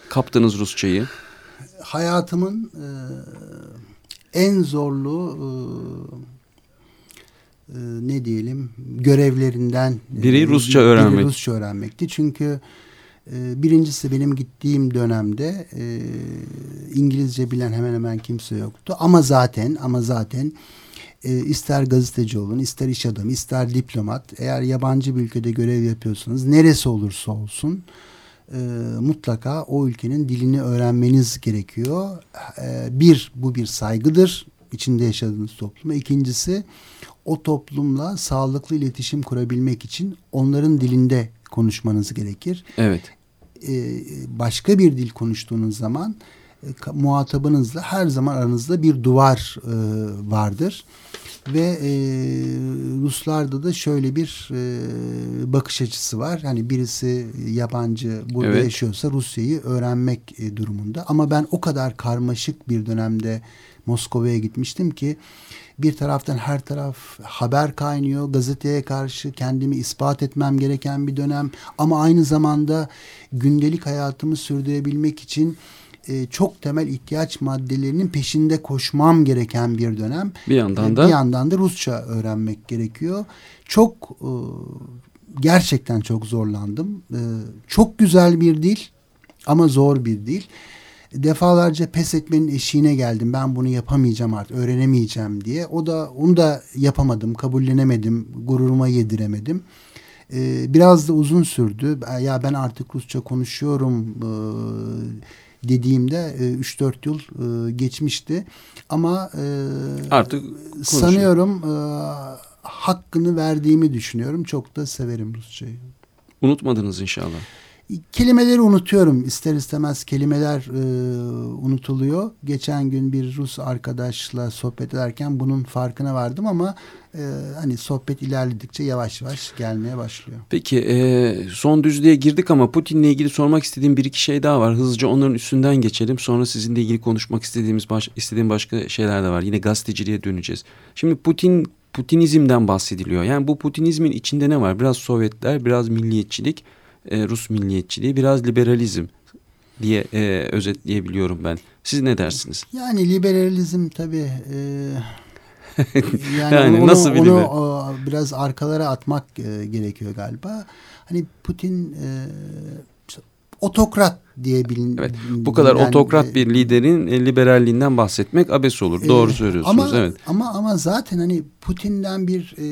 [SPEAKER 3] kaptınız Rusçayı?
[SPEAKER 4] hayatımın e, en zorlu e, e, ne diyelim görevlerinden
[SPEAKER 3] Biri
[SPEAKER 4] e,
[SPEAKER 3] Rusça
[SPEAKER 4] biri
[SPEAKER 3] öğrenmek.
[SPEAKER 4] Rusça öğrenmekti. Çünkü e, birincisi benim gittiğim dönemde e, İngilizce bilen hemen hemen kimse yoktu. Ama zaten ama zaten e, ister gazeteci olun, ister iş adamı, ister diplomat, eğer yabancı bir ülkede görev yapıyorsanız neresi olursa olsun e, mutlaka o ülkenin dilini öğrenmeniz gerekiyor. Bir, bu bir saygıdır içinde yaşadığınız topluma. İkincisi, o toplumla sağlıklı iletişim kurabilmek için onların dilinde konuşmanız gerekir.
[SPEAKER 3] Evet.
[SPEAKER 4] E, başka bir dil konuştuğunuz zaman e, muhatabınızla her zaman aranızda bir duvar e, vardır. Ve e, Ruslarda da şöyle bir e, bakış açısı var. Hani birisi yabancı burada
[SPEAKER 3] Evet.
[SPEAKER 4] yaşıyorsa Rusya'yı öğrenmek e, durumunda. Ama ben o kadar karmaşık bir dönemde Moskova'ya gitmiştim ki bir taraftan her taraf haber kaynıyor. Gazeteye karşı kendimi ispat etmem gereken bir dönem. Ama aynı zamanda gündelik hayatımı sürdürebilmek için e, çok temel ihtiyaç maddelerinin peşinde koşmam gereken bir dönem.
[SPEAKER 3] Bir yandan
[SPEAKER 4] E,
[SPEAKER 3] da
[SPEAKER 4] bir yandan da Rusça öğrenmek gerekiyor. Çok e, gerçekten çok zorlandım. E, çok güzel bir dil ama zor bir dil. Defalarca pes etmenin eşiğine geldim. Ben bunu yapamayacağım artık, öğrenemeyeceğim diye. O da onu da yapamadım, kabullenemedim, gururuma yediremedim. E, biraz da uzun sürdü. Ya ben artık Rusça konuşuyorum e, dediğimde e, 3-4 yıl e, geçmişti. Ama e,
[SPEAKER 3] Artık
[SPEAKER 4] sanıyorum e, hakkını verdiğimi düşünüyorum. Çok da severim Rusçayı.
[SPEAKER 3] unutmadınız inşallah.
[SPEAKER 4] Kelimeleri unutuyorum. İster istemez kelimeler e, unutuluyor. Geçen gün bir Rus arkadaşla sohbet ederken bunun farkına vardım ama e, hani sohbet ilerledikçe yavaş yavaş gelmeye başlıyor.
[SPEAKER 3] Peki e, son düzlüğe girdik ama Putin'le ilgili sormak istediğim bir iki şey daha var. Hızlıca onların üstünden geçelim. Sonra sizinle ilgili konuşmak istediğimiz baş, istediğim başka şeyler de var. Yine gazeteciliğe döneceğiz. Şimdi Putin Putinizmden bahsediliyor. Yani bu Putinizmin içinde ne var? Biraz Sovyetler, biraz milliyetçilik, e, Rus milliyetçiliği, biraz liberalizm diye e, özetleyebiliyorum ben. Siz ne dersiniz?
[SPEAKER 4] Yani liberalizm tabii e, yani,
[SPEAKER 3] Yani
[SPEAKER 4] onu,
[SPEAKER 3] nasıl bir
[SPEAKER 4] onu o, biraz arkalara atmak e, gerekiyor galiba. Hani Putin e, otokrat diye bilin.
[SPEAKER 3] Evet. Bu kadar
[SPEAKER 4] bilinen,
[SPEAKER 3] otokrat
[SPEAKER 4] e,
[SPEAKER 3] bir liderin e, liberalliğinden bahsetmek abes olur. Doğru
[SPEAKER 4] Ee,
[SPEAKER 3] söylüyorsunuz.
[SPEAKER 4] Ama,
[SPEAKER 3] evet.
[SPEAKER 4] ama ama zaten hani Putin'den bir e,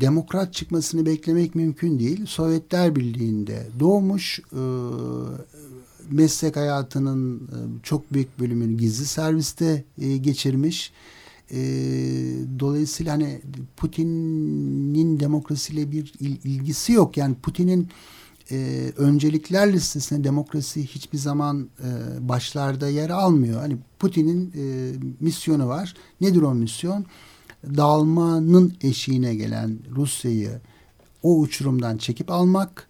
[SPEAKER 4] demokrat çıkmasını beklemek mümkün değil. Sovyetler Birliği'nde doğmuş e, meslek hayatının e, çok büyük bölümünü gizli serviste e, geçirmiş. E, dolayısıyla hani Putin'in demokrasiyle bir il- ilgisi yok. Yani Putin'in e, öncelikler listesinde demokrasi hiçbir zaman e, başlarda yer almıyor. Hani Putin'in e, misyonu var. Nedir o misyon? dağılmanın eşiğine gelen Rusya'yı o uçurumdan çekip almak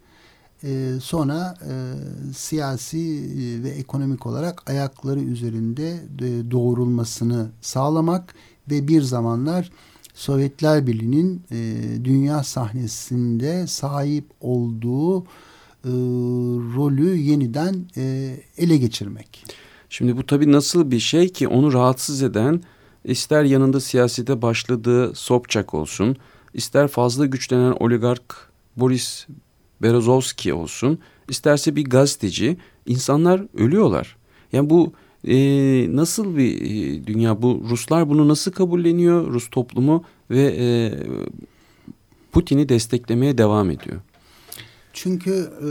[SPEAKER 4] e, sonra e, siyasi e, ve ekonomik olarak ayakları üzerinde e, doğrulmasını sağlamak ve bir zamanlar Sovyetler Birliği'nin e, dünya sahnesinde sahip olduğu e, rolü yeniden e, ele geçirmek.
[SPEAKER 3] Şimdi bu tabii nasıl bir şey ki onu rahatsız eden ister yanında siyasete başladığı Sobçak olsun, ister fazla güçlenen oligark Boris Berezovski olsun, isterse bir gazeteci, insanlar ölüyorlar. Yani bu e, nasıl bir e, dünya bu Ruslar bunu nasıl kabulleniyor Rus toplumu ve e, Putin'i desteklemeye devam ediyor.
[SPEAKER 4] Çünkü e,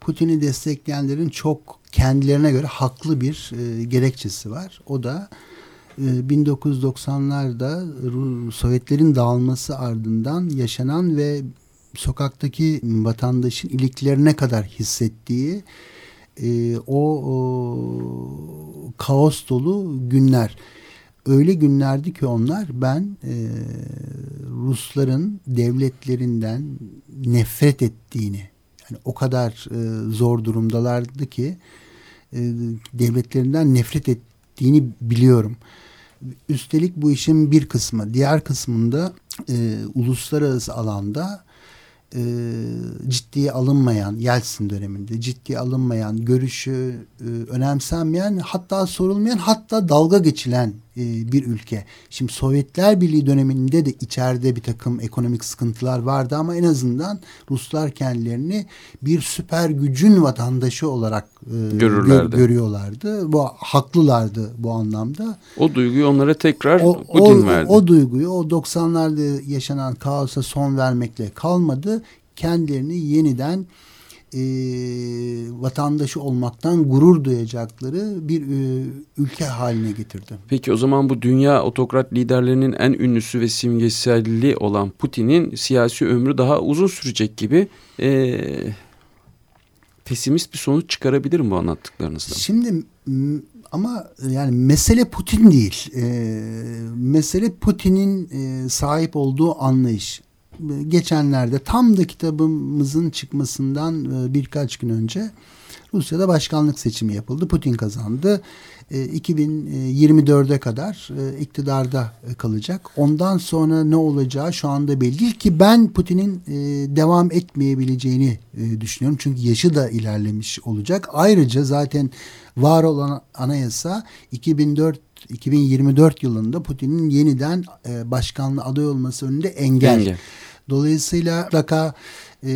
[SPEAKER 4] Putin'i destekleyenlerin çok kendilerine göre haklı bir e, gerekçesi var. O da e, 1990'larda Sovyetlerin dağılması ardından yaşanan ve sokaktaki vatandaşın iliklerine kadar hissettiği e, o, o kaos dolu günler. Öyle günlerdi ki onlar ben e, Rusların devletlerinden nefret ettiğini yani o kadar e, zor durumdalardı ki e, devletlerinden nefret ettiğini biliyorum. Üstelik bu işin bir kısmı, diğer kısmında e, uluslararası alanda e, ciddiye alınmayan Yeltsin döneminde ciddiye alınmayan görüşü e, önemsenmeyen hatta sorulmayan hatta dalga geçilen e, bir ülke. Şimdi Sovyetler Birliği döneminde de içeride bir takım ekonomik sıkıntılar vardı ama en azından Ruslar kendilerini bir süper gücün vatandaşı olarak e. Gör, görüyorlardı. Bu haklılardı bu anlamda.
[SPEAKER 3] O duyguyu onlara tekrar o,
[SPEAKER 4] o,
[SPEAKER 3] verdi.
[SPEAKER 4] O duyguyu o 90'larda yaşanan kaosa son vermekle kalmadı. Kendilerini yeniden e, vatandaşı olmaktan gurur duyacakları bir e, ülke haline getirdi.
[SPEAKER 3] Peki o zaman bu dünya otokrat liderlerinin en ünlüsü ve simgeseli olan Putin'in siyasi ömrü daha uzun sürecek gibi e, pesimist bir sonuç çıkarabilir mi bu anlattıklarınızdan?
[SPEAKER 4] Şimdi ama yani mesele Putin değil. E, mesele Putin'in e, sahip olduğu anlayış geçenlerde tam da kitabımızın çıkmasından e, birkaç gün önce Rusya'da başkanlık seçimi yapıldı. Putin kazandı. 2024'e kadar e, iktidarda kalacak. Ondan sonra ne olacağı şu anda belli değil ki ben Putin'in e, devam etmeyebileceğini düşünüyorum. Çünkü yaşı da ilerlemiş olacak. Ayrıca zaten var olan anayasa 2004 2024 yılında Putin'in yeniden başkanlığı aday olması önünde engel. engel. Dolayısıyla mutlaka e,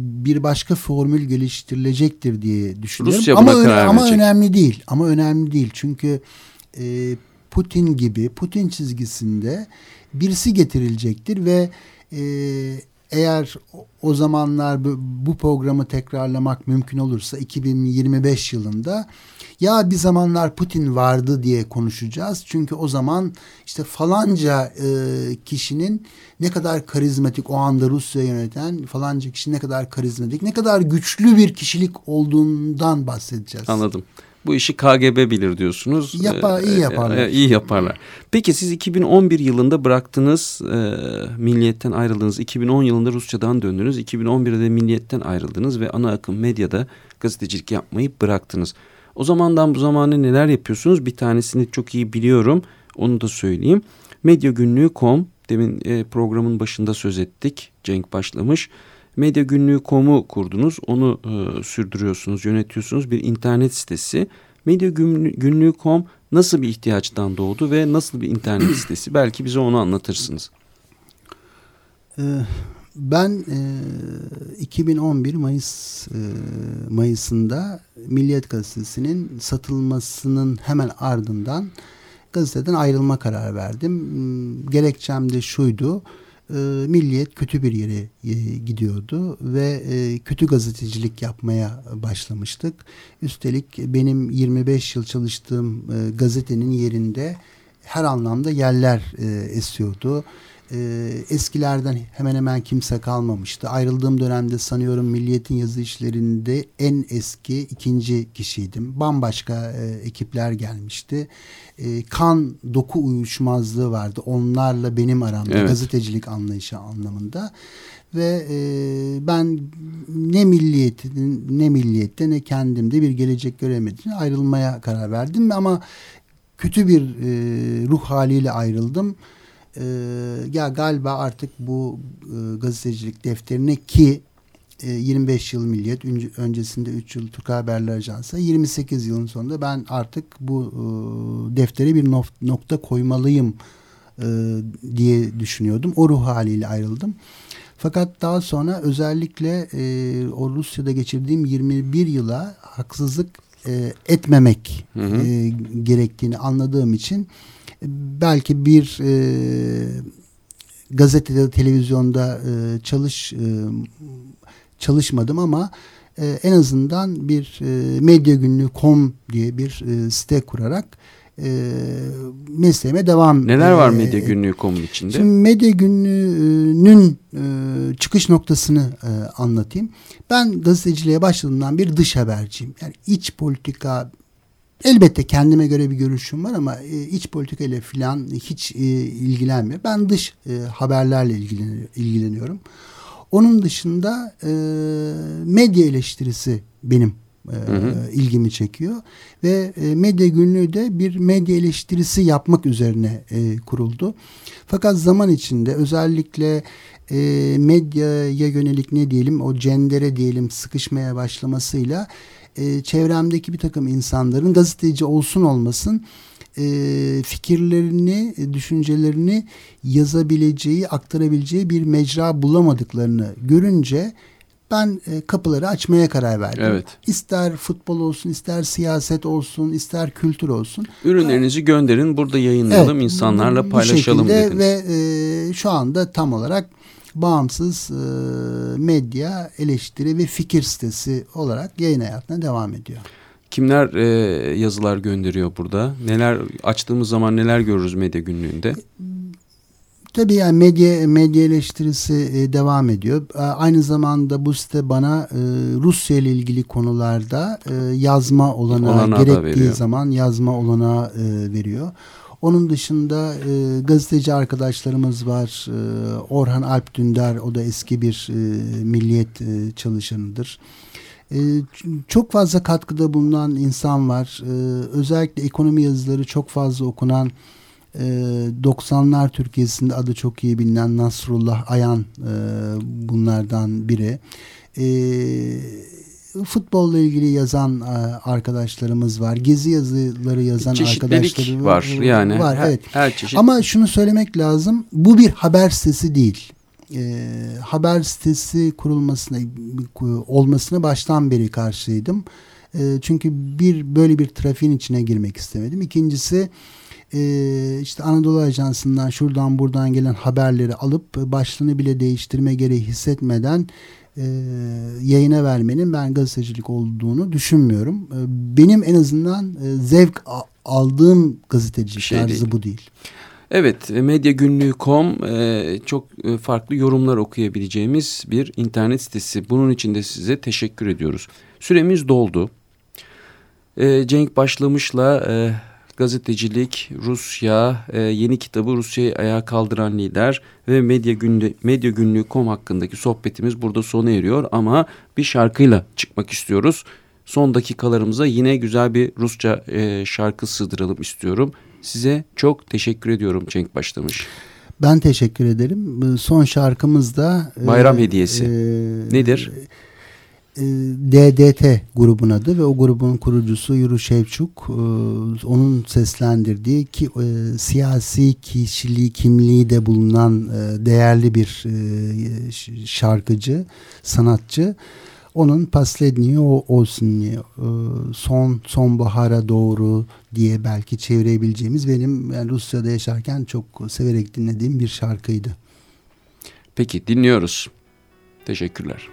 [SPEAKER 4] bir başka formül geliştirilecektir diye düşünüyorum. Rusya ama öne, ama önemli değil. Ama önemli değil. Çünkü e, Putin gibi Putin çizgisinde birisi getirilecektir ve e, eğer o zamanlar bu programı tekrarlamak mümkün olursa 2025 yılında ya bir zamanlar Putin vardı diye konuşacağız. Çünkü o zaman işte falanca e, kişinin ne kadar karizmatik o anda Rusya yöneten falanca kişi ne kadar karizmatik ne kadar güçlü bir kişilik olduğundan bahsedeceğiz.
[SPEAKER 3] Anladım. Bu işi KGB bilir diyorsunuz.
[SPEAKER 4] Yapar, iyi yaparlar.
[SPEAKER 3] E, iyi yaparlar. Peki siz 2011 yılında bıraktınız, e, milliyetten ayrıldınız. 2010 yılında Rusçadan döndünüz. 2011'de milliyetten ayrıldınız ve ana akım medyada gazetecilik yapmayı bıraktınız. O zamandan bu zamana neler yapıyorsunuz? Bir tanesini çok iyi biliyorum. Onu da söyleyeyim. Medya Günlüğü.com demin e, programın başında söz ettik. Cenk başlamış. Medya Günlüğü.com'u kurdunuz. Onu e, sürdürüyorsunuz, yönetiyorsunuz. Bir internet sitesi. Medya Günlüğü.com nasıl bir ihtiyaçtan doğdu ve nasıl bir internet sitesi? Belki bize onu anlatırsınız.
[SPEAKER 4] Ben e, 2011 Mayıs e, Mayıs'ında Milliyet Gazetesi'nin satılmasının hemen ardından gazeteden ayrılma kararı verdim. Hmm, gerekçem de şuydu. E, Milliyet kötü bir yere e, gidiyordu ve e, kötü gazetecilik yapmaya başlamıştık. Üstelik benim 25 yıl çalıştığım e, gazetenin yerinde her anlamda yerler e, esiyordu e, eskilerden hemen hemen kimse kalmamıştı. Ayrıldığım dönemde sanıyorum Milliyet'in yazı işlerinde en eski ikinci kişiydim. Bambaşka e, ekipler gelmişti. E, kan doku uyuşmazlığı vardı. Onlarla benim aramda
[SPEAKER 3] Evet.
[SPEAKER 4] gazetecilik anlayışı anlamında. Ve e, ben ne milliyetin ne milliyette ne kendimde bir gelecek göremedim. Ayrılmaya karar verdim ama kötü bir e, ruh haliyle ayrıldım. E, ya galiba artık bu e, gazetecilik defterine ki e, 25 yıl Milliyet, önce- öncesinde 3 yıl Türk Haberler Ajansı, 28 yılın sonunda ben artık bu e, deftere bir nokta koymalıyım e, diye düşünüyordum. O ruh haliyle ayrıldım. Fakat daha sonra özellikle e, o Rusya'da geçirdiğim 21 yıla haksızlık e, etmemek e, gerektiğini anladığım için belki bir e, gazetede, televizyonda e, çalış e, çalışmadım ama e, en azından bir e, medya günlüğü com diye bir e, site kurarak e, mesleğime devam
[SPEAKER 3] Neler var
[SPEAKER 4] e,
[SPEAKER 3] medya günlüğü komun içinde?
[SPEAKER 4] Şimdi medya günlüğünün e, çıkış noktasını e, anlatayım. Ben gazeteciliğe başladığımdan bir dış haberciyim. Yani iç politika elbette kendime göre bir görüşüm var ama e, iç politika ile filan hiç e, ilgilenmiyor. Ben dış e, haberlerle ilgileniyor- ilgileniyorum. Onun dışında e, medya eleştirisi benim e, ilgimi çekiyor ve e, medya günlüğü de bir medya eleştirisi yapmak üzerine e, kuruldu. Fakat zaman içinde özellikle e, medyaya yönelik ne diyelim o cendere diyelim sıkışmaya başlamasıyla e, çevremdeki bir takım insanların gazeteci olsun olmasın e, fikirlerini, e, düşüncelerini yazabileceği, aktarabileceği bir mecra bulamadıklarını görünce ben e, kapıları açmaya karar verdim.
[SPEAKER 3] Evet.
[SPEAKER 4] İster futbol olsun, ister siyaset olsun, ister kültür olsun.
[SPEAKER 3] Ürünlerinizi gönderin burada yayınlayalım
[SPEAKER 4] Evet,
[SPEAKER 3] insanlarla paylaşalım dediniz.
[SPEAKER 4] Ve e, şu anda tam olarak bağımsız e, medya eleştiri ve fikir sitesi olarak yayın hayatına devam ediyor.
[SPEAKER 3] Kimler e, yazılar gönderiyor burada? Neler açtığımız zaman neler görürüz medya günlüğünde?
[SPEAKER 4] Tabii yani medya medya eleştirisi e, devam ediyor. E, aynı zamanda bu site bana e, Rusya ile ilgili konularda e, yazma olanağı
[SPEAKER 3] Olanağı
[SPEAKER 4] gerektiği zaman yazma olanağı e, veriyor. Onun dışında e, gazeteci arkadaşlarımız var. E, Orhan Alp Dündar o da eski bir e, milliyet e, çalışanıdır. E, çok fazla katkıda bulunan insan var. E, özellikle ekonomi yazıları çok fazla okunan e, 90'lar Türkiye'sinde adı çok iyi bilinen Nasrullah Ayan e, bunlardan biri. E, futbolla ilgili yazan e, arkadaşlarımız var. Gezi yazıları yazan arkadaşlarımız
[SPEAKER 3] var yani
[SPEAKER 4] Var,
[SPEAKER 3] her,
[SPEAKER 4] evet.
[SPEAKER 3] her çeşit.
[SPEAKER 4] Ama şunu söylemek lazım. Bu bir haber sitesi değil. Ee, haber sitesi kurulmasına olmasına baştan beri karşıydım. Ee, çünkü bir böyle bir trafiğin içine girmek istemedim. İkincisi e, işte Anadolu Ajansı'ndan şuradan buradan gelen haberleri alıp başlığını bile değiştirme gereği hissetmeden e, yayına vermenin ben gazetecilik olduğunu düşünmüyorum. E, benim en azından e, zevk a- aldığım gazetecilik
[SPEAKER 3] şey
[SPEAKER 4] tarzı
[SPEAKER 3] değil.
[SPEAKER 4] bu değil.
[SPEAKER 3] Evet, medyagünlüğü.com e, çok farklı yorumlar okuyabileceğimiz bir internet sitesi. Bunun için de size teşekkür ediyoruz. Süremiz doldu. E, Cenk Başlamış'la e, gazetecilik, Rusya, e, yeni kitabı Rusya'yı ayağa kaldıran lider ve medya günlüğü, medyagünlüğü.com hakkındaki sohbetimiz burada sona eriyor. Ama bir şarkıyla çıkmak istiyoruz. Son dakikalarımıza yine güzel bir Rusça e, şarkı sığdıralım istiyorum. Size çok teşekkür ediyorum Cenk Başlamış.
[SPEAKER 4] Ben teşekkür ederim. Son şarkımız da e,
[SPEAKER 3] Bayram hediyesi.
[SPEAKER 4] e,
[SPEAKER 3] Nedir?
[SPEAKER 4] e, DDT grubun adı ve o grubun kurucusu Yuri Şevçuk e, onun seslendirdiği ki e, siyasi kişiliği kimliği de bulunan e, değerli bir e, şarkıcı sanatçı onun Pasledniye olsun diye son sonbahara doğru diye belki çevirebileceğimiz benim yani Rusya'da yaşarken çok severek dinlediğim bir şarkıydı.
[SPEAKER 3] Peki dinliyoruz. Teşekkürler.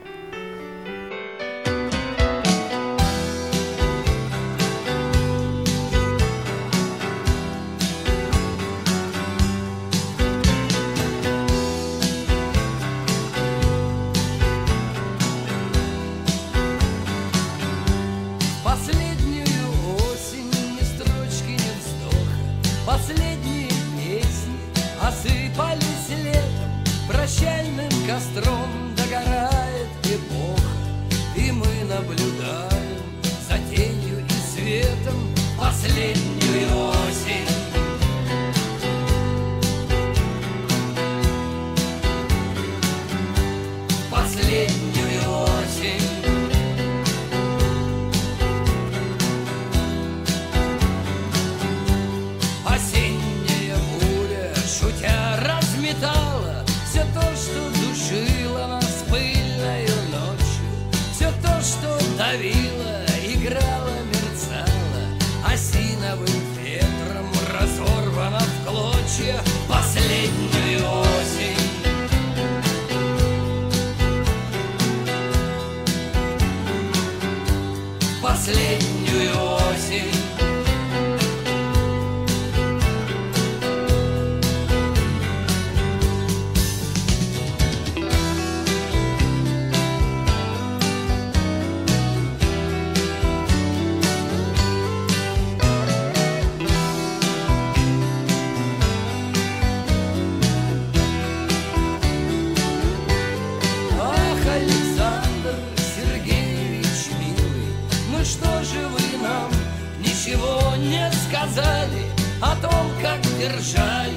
[SPEAKER 7] guerrejar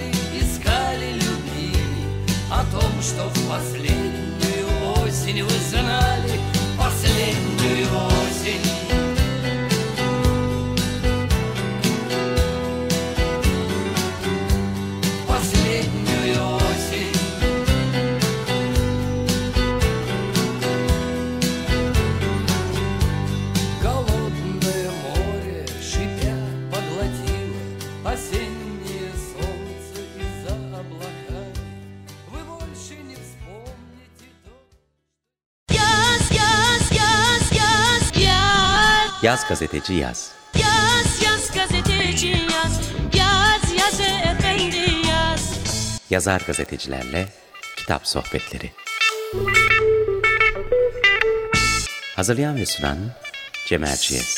[SPEAKER 2] Yaz
[SPEAKER 1] gazeteci yaz.
[SPEAKER 2] Yaz yaz gazeteci yaz. Yaz yaz efendi yaz.
[SPEAKER 1] Yazar gazetecilerle kitap sohbetleri. Hazırlayan ve sunan Cemal Ciyes.